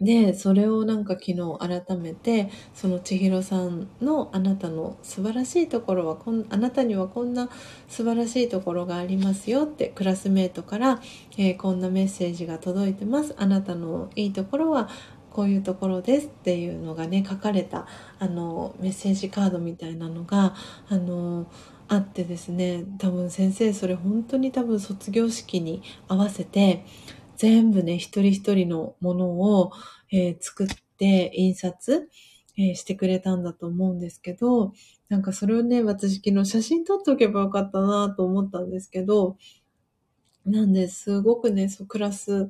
S1: で、それをなんか昨日改めて、その千尋さんのあなたの素晴らしいところはこん、あなたにはこんな素晴らしいところがありますよって、クラスメートから、えー、こんなメッセージが届いてます。あなたのいいところはこういうところですっていうのがね、書かれた、あの、メッセージカードみたいなのが、あの、あってですね、多分先生それ本当に多分卒業式に合わせて、全部ね、一人一人のものを、えー、作って印刷、えー、してくれたんだと思うんですけど、なんかそれをね、私昨日写真撮っておけばよかったなと思ったんですけど、なんで、すごくね、そう、クラス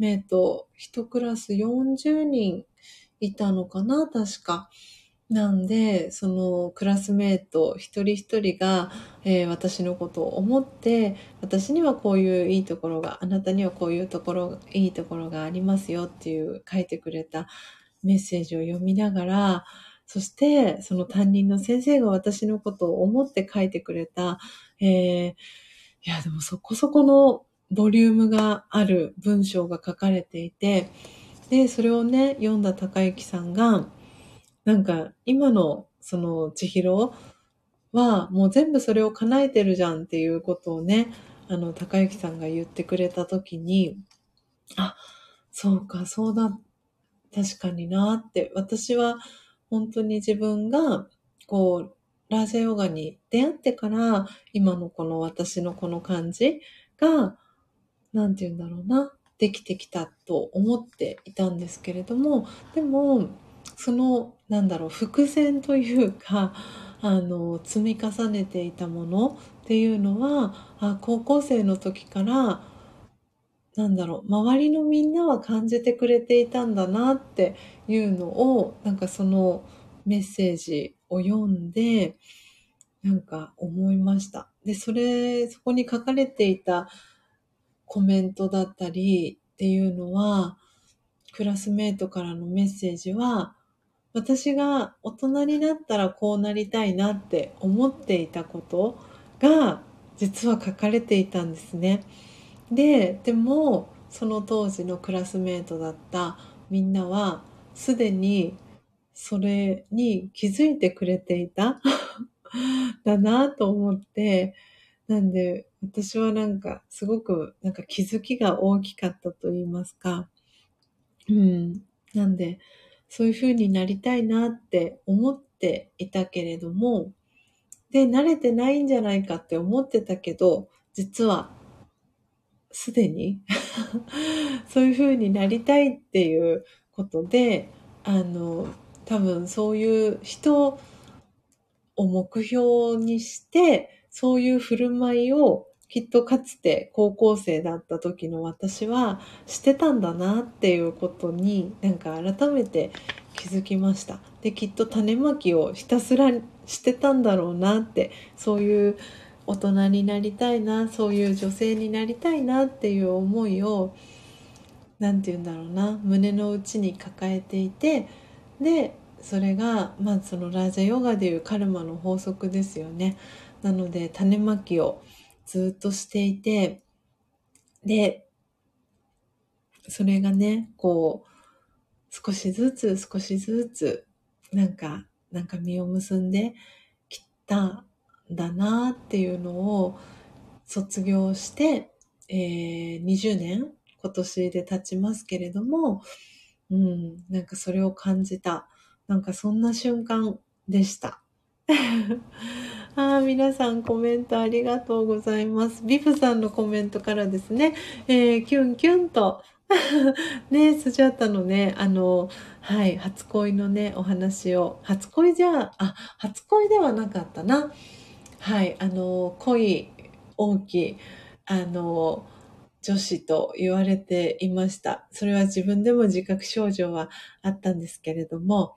S1: メイト、一クラス40人いたのかな、確か。なんで、そのクラスメート一人一人が、えー、私のことを思って、私にはこういういいところが、あなたにはこういうところ、いいところがありますよっていう書いてくれたメッセージを読みながら、そしてその担任の先生が私のことを思って書いてくれた、えー、いやでもそこそこのボリュームがある文章が書かれていて、で、それをね、読んだ高之さんが、なんか今のその千尋はもう全部それを叶えてるじゃんっていうことをね、あの、高之さんが言ってくれたときに、あ、そうか、そうだ、確かになって、私は本当に自分が、こう、ラージャヨガに出会ってから、今のこの私のこの感じが、なんて言うんだろうな、できてきたと思っていたんですけれども、でも、その、なんだろう、伏線というか、<laughs> あの積み重ねていたものっていうのはあ高校生の時からなんだろう周りのみんなは感じてくれていたんだなっていうのをなんかそのメッセージを読んでなんか思いました。で、それ、そこに書かれていたコメントだったりっていうのは、クラスメートからのメッセージは、私が大人になったらこうなりたいなって思っていたことが実は書かれていたんですね。で、でもその当時のクラスメートだったみんなはすでにそれに気づいてくれていた <laughs> だなと思って、なんで私はなんかすごくなんか気づきが大きかったと言いますか。うん。なんで、そういう風になりたいなって思っていたけれども、で、慣れてないんじゃないかって思ってたけど、実は、すでに <laughs> そういう風になりたいっていうことで、あの、多分そういう人を目標にして、そういう振る舞いをきっとかつて高校生だった時の私はしてたんだなっていうことになんか改めて気づきました。で、きっと種まきをひたすらしてたんだろうなって、そういう大人になりたいな、そういう女性になりたいなっていう思いを、何て言うんだろうな、胸の内に抱えていて、で、それが、まあそのラージャヨガでいうカルマの法則ですよね。なので種まきをずっとしていて、で、それがね、こう、少しずつ少しずつ、なんか、なんか実を結んできたんだなっていうのを卒業して、えー、20年今年で経ちますけれども、うん、なんかそれを感じた。なんかそんな瞬間でした。<laughs> ああ、皆さんコメントありがとうございます。ビブさんのコメントからですね、えー、キュンキュンと、<laughs> ね、スジャータのね、あの、はい、初恋のね、お話を、初恋じゃ、あ、初恋ではなかったな。はい、あの、恋大きい、あの、女子と言われていました。それは自分でも自覚症状はあったんですけれども、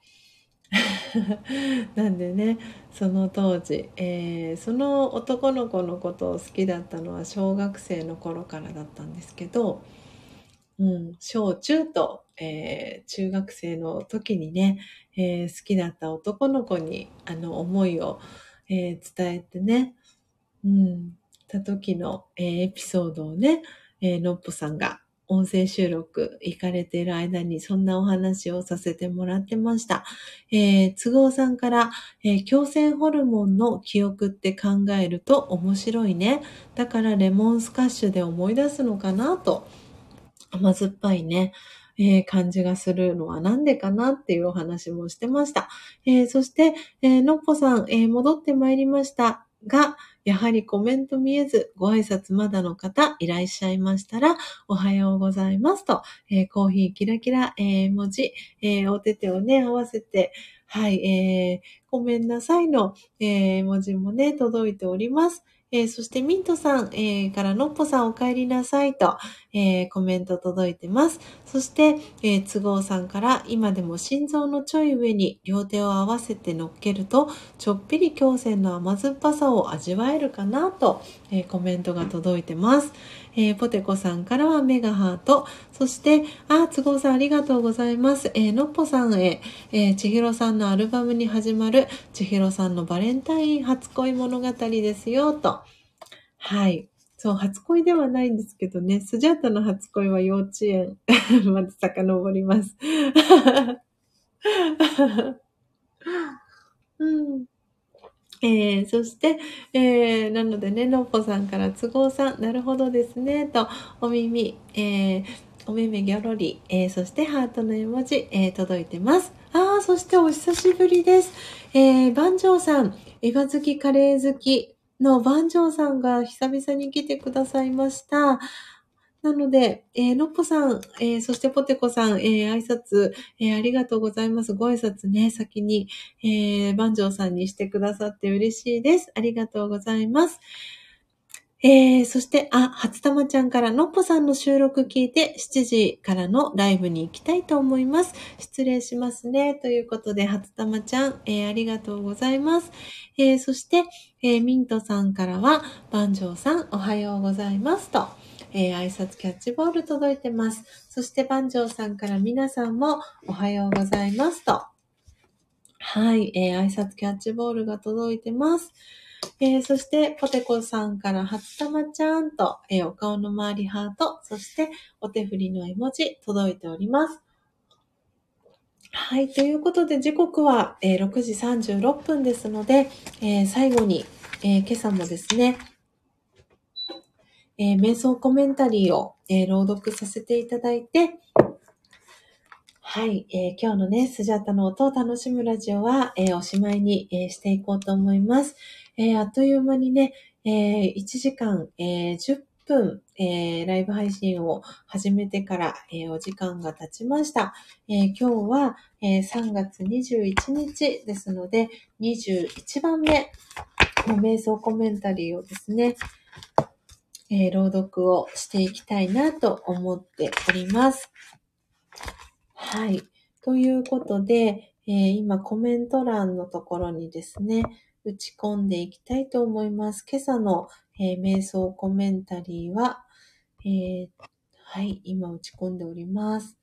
S1: <laughs> なんでねその当時、えー、その男の子のことを好きだったのは小学生の頃からだったんですけど、うん、小中と、えー、中学生の時にね、えー、好きだった男の子にあの思いを、え伝えてね、うん、た時の、えエピソードをね、えのっぽさんが音声収録行かれている間にそんなお話をさせてもらってました。えー、都合さんから、えー、強制ホルモンの記憶って考えると面白いね。だからレモンスカッシュで思い出すのかなと。甘酸っぱいね。えー、感じがするのはなんでかなっていうお話もしてました。えー、そして、えー、のっぽさん、え戻ってまいりましたが、やはりコメント見えず、ご挨拶まだの方いらっしゃいましたら、おはようございますと、えー、コーヒーキラキラ、えー、文字、えー、お手手をね、合わせて、はい、えー、ごめんなさいの、えー、文字もね、届いております。えー、そしてミントさん、えー、からのっぽさんお帰りなさいと、えー、コメント届いてます。そして、えー、都合さんから今でも心臓のちょい上に両手を合わせて乗っけると、ちょっぴり強線の甘酸っぱさを味わえるかなと、え、コメントが届いてます。えー、ポテコさんからはメガハート。そして、あ、都合さんありがとうございます。えー、のっぽさんへ、えー、ちひろさんのアルバムに始まる、ちひろさんのバレンタイン初恋物語ですよ、と。はい。そう、初恋ではないんですけどね、スジャータの初恋は幼稚園。<laughs> まず遡ります。<laughs> うんえー、そして、えー、なのでね、のっぽさんから都合さん、なるほどですね、と、お耳、えー、お目目ギョロリ、えー、そしてハートの絵文字、えー、届いてます。ああ、そしてお久しぶりです。えー、番長さん、エヴァ好き、カレー好きの番長さんが久々に来てくださいました。なので、えー、のっぽさん、えー、そしてぽてこさん、えー、挨拶、えー、ありがとうございます。ご挨拶ね、先に、えー、番長さんにしてくださって嬉しいです。ありがとうございます。えー、そして、あ、初玉ちゃんからのっぽさんの収録聞いて7時からのライブに行きたいと思います。失礼しますね。ということで、初玉ちゃん、えー、ありがとうございます。えー、そして、えミントさんからは、番長さん、おはようございますと。えー、挨拶キャッチボール届いてます。そして番長さんから皆さんもおはようございますと。はい、えー、挨拶キャッチボールが届いてます。えー、そして、ポテコさんから初玉ちゃんと、えー、お顔の周りハート、そしてお手振りの絵文字届いております。はい。ということで、時刻は、えー、6時36分ですので、え、最後に、え、今朝もですね、えー、瞑想コメンタリーを、えー、朗読させていただいて、はい、えー、今日のね、スジャタの音を楽しむラジオは、え、おしまいに、え、していこうと思います。えあっという間にね、え1時間、え10分、えライブ配信を始めてから、えお時間が経ちました。え今日は、え3月21日ですので、21番目の瞑想コメンタリーをですね、えー、朗読をしていきたいなと思っております。はい。ということで、えー、今コメント欄のところにですね、打ち込んでいきたいと思います。今朝の、えー、瞑想コメンタリーは、えはい、今打ち込んでおります。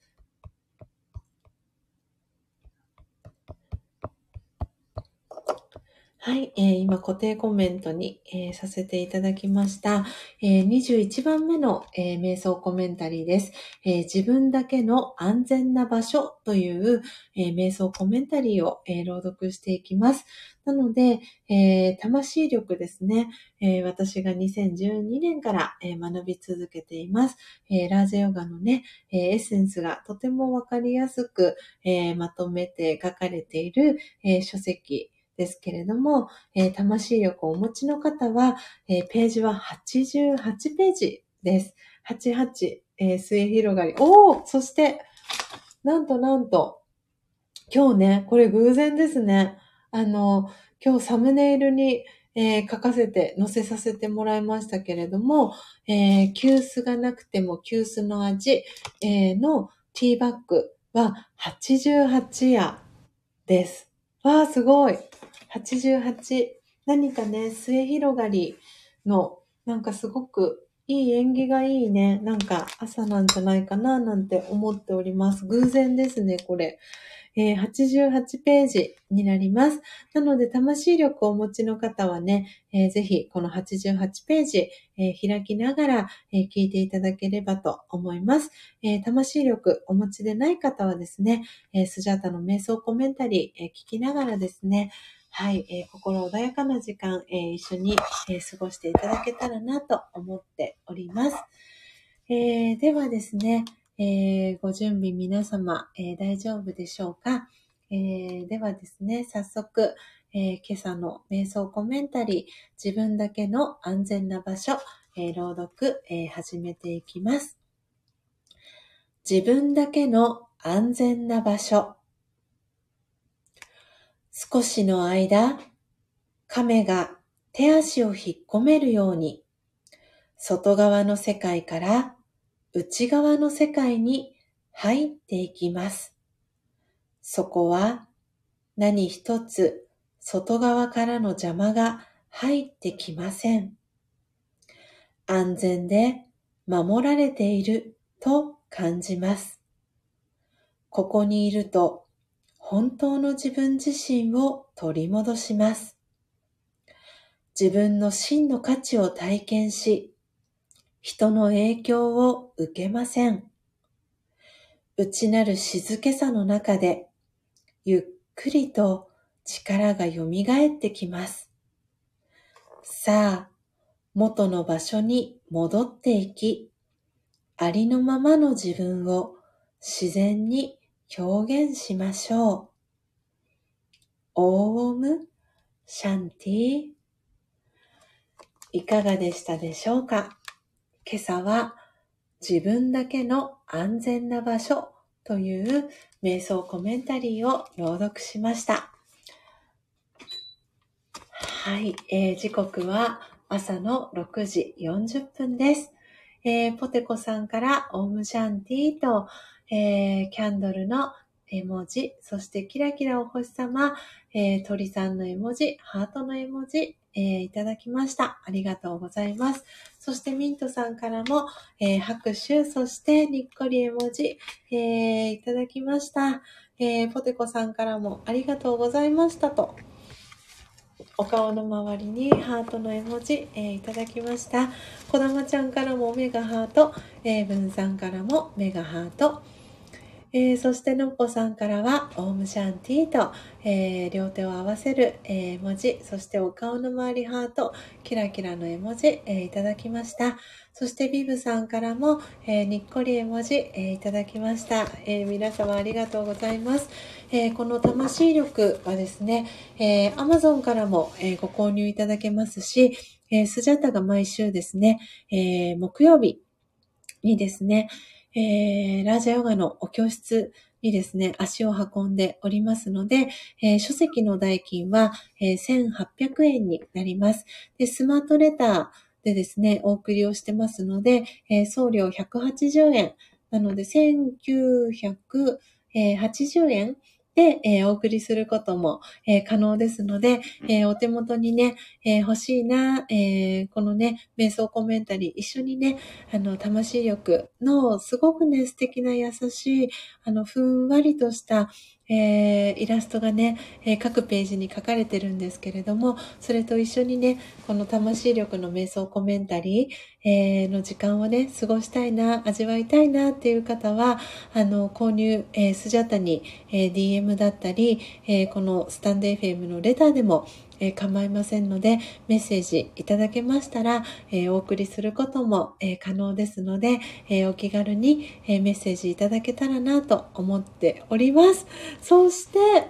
S1: はい、えー、今固定コメントに、えー、させていただきました。えー、21番目の、え瞑想コメンタリーです、え自分だけの安全な場所という、え瞑想コメンタリーを、え朗読していきます。なので、え魂力ですね、え私が2012年から、え学び続けています。えラージェヨガのね、えエッセンスがとてもわかりやすく、えまとめて書かれている、え書籍、ですけれども、えー、魂力をお持ちの方は、えー、ページは88ページです。88、えー、末広がり。おーそして、なんとなんと、今日ね、これ偶然ですね。あの、今日サムネイルに、えー、書かせて、載せさせてもらいましたけれども、えー、急須がなくても急須の味、えー、のティーバッグは88夜です。わー、すごい。88。何かね、末広がりの、なんかすごくいい縁起がいいね。なんか朝なんじゃないかななんて思っております。偶然ですね、これ。えー、88ページになります。なので、魂力をお持ちの方はね、えー、ぜひこの88ページ、えー、開きながら、え聞いていただければと思います。え魂力お持ちでない方はですね、えスジャータの瞑想コメンタリー、え聞きながらですね、はい、えー、心穏やかな時間、えー、一緒に、えー、過ごしていただけたらなと思っております。えではですね、えご準備皆様、え大丈夫でしょうか、えではですね、早速、え今朝の瞑想コメンタリー、自分だけの安全な場所、え朗読、え始めていきます。自分だけの安全な場所。少しの間、亀が手足を引っ込めるように、外側の世界から内側の世界に入っていきます。そこは何一つ外側からの邪魔が入ってきません。安全で守られていると感じます。ここにいると本当の自分自身を取り戻します。自分の真の価値を体験し、人の影響を受けません。内なる静けさの中で、ゆっくりと力が蘇ってきます。さあ、元の場所に戻っていき、ありのままの自分を自然に表現しましょう。オームシャンティいかがでしたでしょうか？今朝は自分だけの安全な場所という瞑想コメンタリーを朗読しました。はい、えー、時刻は朝の6時40分です。えー、ポテコさんからオームシャンティと、えー、キャンドルの絵文字、そしてキラキラお星様、えー、鳥さんの絵文字、ハートの絵文字、えー、いただきました。ありがとうございます。そしてミントさんからも、えー、拍手、そしてにっこり絵文字、えー、いただきました。えー、ポテコさんからもありがとうございましたと。お顔の周りにハートの絵文字、えー、いただきました。こだまちゃんからもメガハート、えー、文さんからもメガハート、えー、そしてのっぽさんからは、オームシャンティーと、えー、両手を合わせる、えー、文字、そしてお顔の周りハート、キラキラの絵文字、えいただきました。そしてビブさんからも、えにっこり絵文字、えいただきました、え皆様ありがとうございます。えこの魂力はですね、え Amazon からも、えご購入いただけますし、えスジャタが毎週ですね、え木曜日にですね、えー、ラージャヨガのお教室にですね、足を運んでおりますので、えー、書籍の代金は、えー、1800円になります。で、スマートレターでですね、お送りをしてますので、えー、送料180円。なので、1980円で、えー、お送りすることも、えー、可能ですので、えー、お手元にね、え欲しいな、えこのね、瞑想コメンタリー一緒にね、あの、魂力のすごくね、素敵な優しい、あの、ふんわりとした、えー、イラストがね、えー、各ページに書かれてるんですけれども、それと一緒にね、この魂力の瞑想コメンタリー、えー、の時間をね、過ごしたいな、味わいたいなっていう方は、あの、購入、えスジャタに、え DM だったり、えこのスタンド FM のレターでも、え構いませんので、メッセージいただけましたら、えお送りすることも、え可能ですので、えお気軽に、えメッセージいただけたらなと思っております。そして、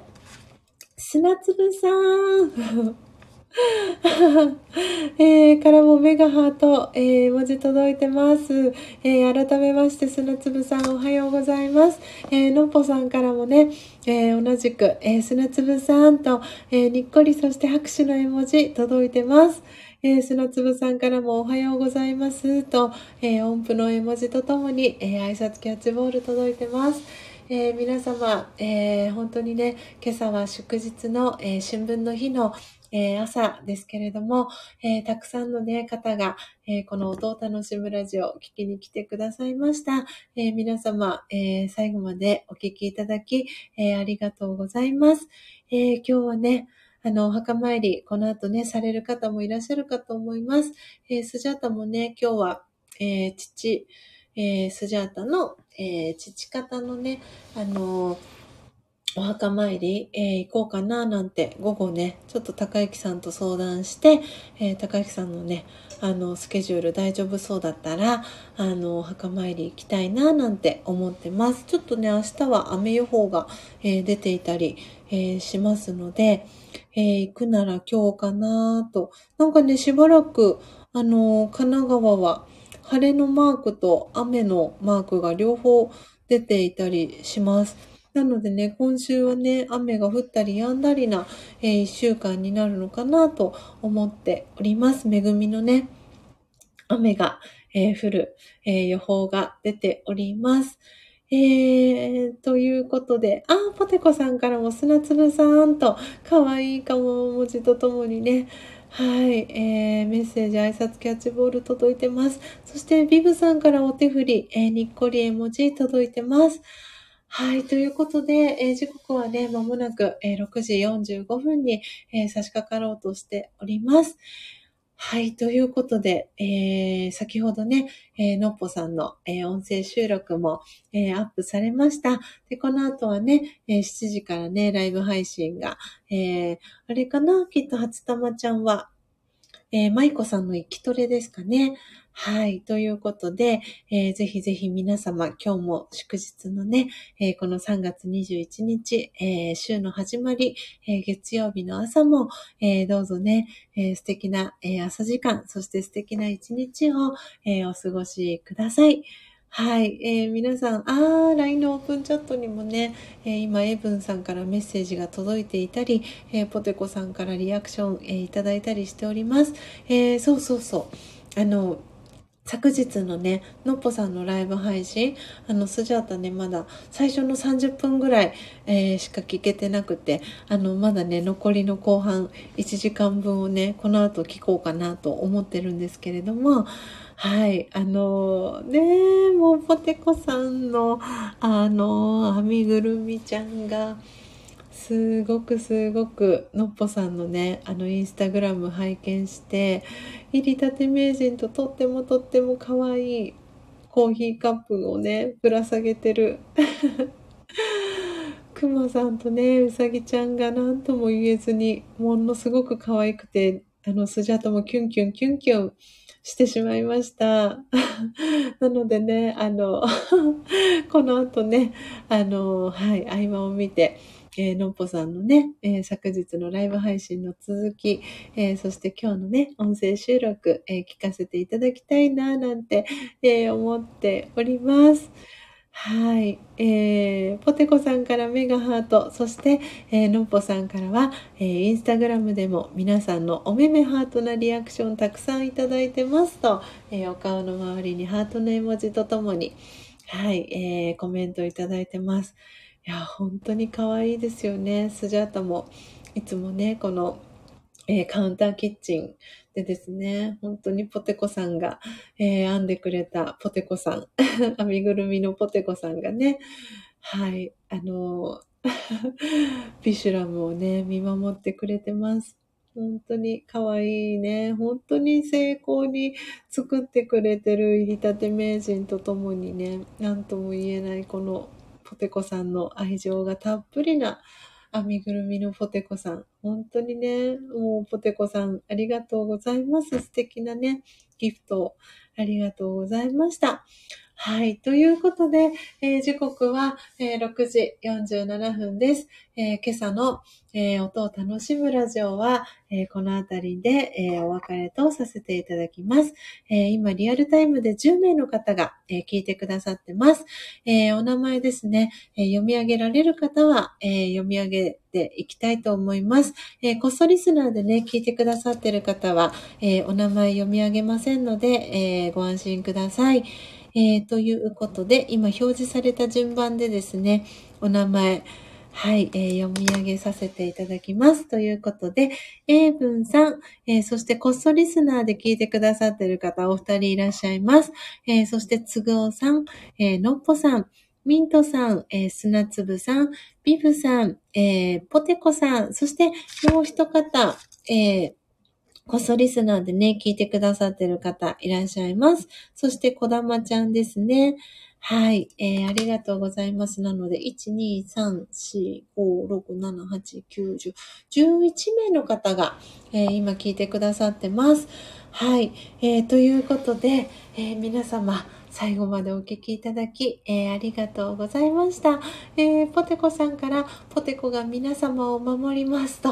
S1: 砂粒さん。<laughs> えー、からもメガハート、えー、文字届いてます。えー、改めまして、砂粒さんおはようございます。えー、のっぽさんからもね、えー、同じく、えー、砂粒さんと、えー、にっこりそして拍手の絵文字届いてます。えー、砂粒さんからもおはようございますと、えー、音符の絵文字とともに、えー、挨拶キャッチボール届いてます。えー、皆様、えー、本当にね、今朝は祝日の、えー、春分の日の、えー、朝ですけれども、えー、たくさんのね、方が、えー、この音を楽しむラジオを聞きに来てくださいました。え皆様、え最後までお聞きいただき、えありがとうございます。え今日はね、あの、お墓参り、この後ね、される方もいらっしゃるかと思います。えスジャータもね、今日は、え父、えスジャータの、え父方のね、あのお墓参り、えー、行こうかななんて午後ね、ちょっと高之さんと相談して、えー、高之さんのね、あの、スケジュール大丈夫そうだったら、あの、お墓参り行きたいななんて思ってます。ちょっとね、明日は雨予報が、えー、出ていたり、えしますので、え行くなら今日かなと。なんかね、しばらく、あの、神奈川は晴れのマークと雨のマークが両方出ていたりします。なのでね、今週はね、雨が降ったり止んだりな、えー、一週間になるのかなと思っております。恵みのね、雨が、えー、降る、えー、予報が出ております。えー、ということで、あ、ポテコさんからも砂粒さんと、可愛い顔文字とともにね、はい、えー、メッセージ、挨拶キャッチボール届いてます。そして、ビブさんからお手振り、えー、にっこり絵文字届いてます。はい。ということで、えー、時刻はね、まもなく、えー、6時45分に、えー、差し掛かろうとしております。はい。ということで、えー、先ほどね、えー、のっぽさんの、えー、音声収録も、えー、アップされました。で、この後はね、えー、7時からね、ライブ配信が、えー、あれかな？きっと初玉ちゃんは、えー、舞子さんの生きトレですかね。はい。ということで、えー、ぜひぜひ皆様、今日も祝日のね、えー、この3月21日、えー、週の始まり、え月曜日の朝も、えどうぞね、え素敵な、え朝時間、そして素敵な一日を、えお過ごしください。はい。えー、皆さん、あー、LINE のオープンチャットにもね、えー、今、エブンさんからメッセージが届いていたり、えー、ポテコさんからリアクション、えー、いただいたりしております。えー、そうそうそう。あの、昨日のね、のっぽさんのライブ配信、あの、スジャータね、まだ最初の30分ぐらい、えー、しか聞けてなくて、あの、まだね、残りの後半1時間分をね、この後聞こうかなと思ってるんですけれども、はい、あのね、もうポテコさんの、あの、編みぐるみちゃんが、すごくすごくのっぽさんのねあのインスタグラム拝見して入りたて名人ととってもとっても可愛いコーヒーカップをねぶら下げてる <laughs> くまさんとねうさぎちゃんが何とも言えずにものすごく可愛くてあのスジャともキュンキュンキュンキュンしてしまいました。<laughs> なのでね、あの、<laughs> この後ね、あの、はい、合間を見て、えー、のっぽさんのね、えー、昨日のライブ配信の続き、えー、そして今日のね、音声収録、え聞かせていただきたいな、なんて、え思っております。はい。えー、ポテコさんからメガハート、そして、えー、のっぽさんからは、えー、インスタグラムでも皆さんのおめめハートなリアクションたくさんいただいてますと、えー、お顔の周りにハートの絵文字とともに、はい、えー、コメントいただいてます。いや、本当に可愛いですよね。スジャータも、いつもね、この、えー、カウンターキッチンでですね、本当にポテコさんが、えー、編んでくれたポテコさん、<laughs> 編みぐるみのポテコさんがね、はい、あの、<laughs> ビシュラムをね、見守ってくれてます。本当に可愛いね。本当に成功に作ってくれてる入りたて名人とともにね、なんとも言えないこのポテコさんの愛情がたっぷりな編みぐるみのポテコさん。本当にね、もうポテコさんありがとうございます。素敵なね、ギフトをありがとうございました。はい。ということで、えー、時刻は、えー、6時47分です。えー、今朝の、え音を楽しむラジオは、えこのあたりで、えお別れとさせていただきます。え今、リアルタイムで10名の方が、え聞いてくださってます。えお名前ですね、え読み上げられる方は、え読み上げていきたいと思います。えこっそリスナーでね、聞いてくださってる方は、えお名前読み上げませんので、えご安心ください。えー、ということで、今表示された順番でですね、お名前、はい、えー、読み上げさせていただきます。ということで、英文さん、えー、そしてこっそリスナーで聞いてくださっている方お二人いらっしゃいます。えー、そしてつぐおさん、えのっぽさん、ミントさん、えー、砂粒さん、ビブさん、えー、ポテコさん、そしてもう一方、えー、こっそリスナーでね、聞いてくださってる方いらっしゃいます。そして、こだまちゃんですね。はい。えー、ありがとうございます。なので、1、2、3、4、5、6、7、8、9、10、11名の方が、えー、今聞いてくださってます。はい。えー、ということで、えー、皆様、最後までお聞きいただき、えー、ありがとうございました。えー、ポテコさんから、ポテコが皆様を守りますと、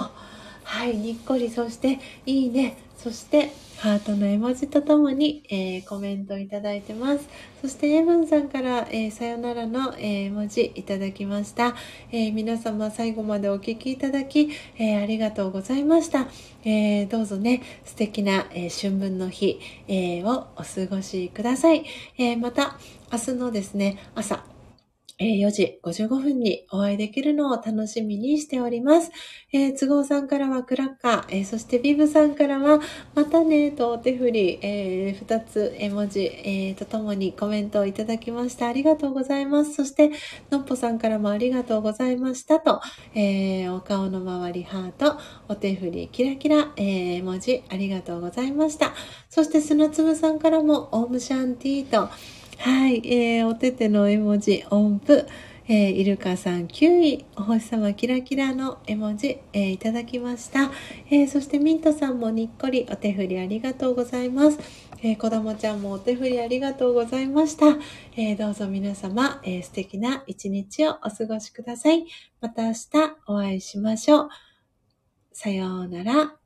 S1: はい、にっこり、そして、いいね、そして、ハートの絵文字とともに、えー、コメントいただいてます。そして、エブンさんから、えー、さよならの、えー、文字いただきました。え皆様最後までお聴きいただき、えありがとうございました。えどうぞね、素敵な、え春分の日、えをお過ごしください。えまた、明日のですね、朝、4時55分にお会いできるのを楽しみにしております。えー、都合さんからはクラッカー、えー、そしてビブさんからはまたねとお手振り、えー、2つ絵文字、えー、とともにコメントをいただきました。ありがとうございます。そして、のっぽさんからもありがとうございましたと、えー、お顔の周りハート、お手振りキラキラ、えー、絵文字ありがとうございました。そして砂粒さんからもオームシャンティーと、はい、えー、お手手の絵文字、音符、えー、イルカさん9位、お星様キラキラの絵文字、えー、いただきました、えー、そしてミントさんもにっこりお手振りありがとうございます。えー、子供ちゃんもお手振りありがとうございました。えー、どうぞ皆様、えー、素敵な一日をお過ごしください。また明日お会いしましょう。さようなら。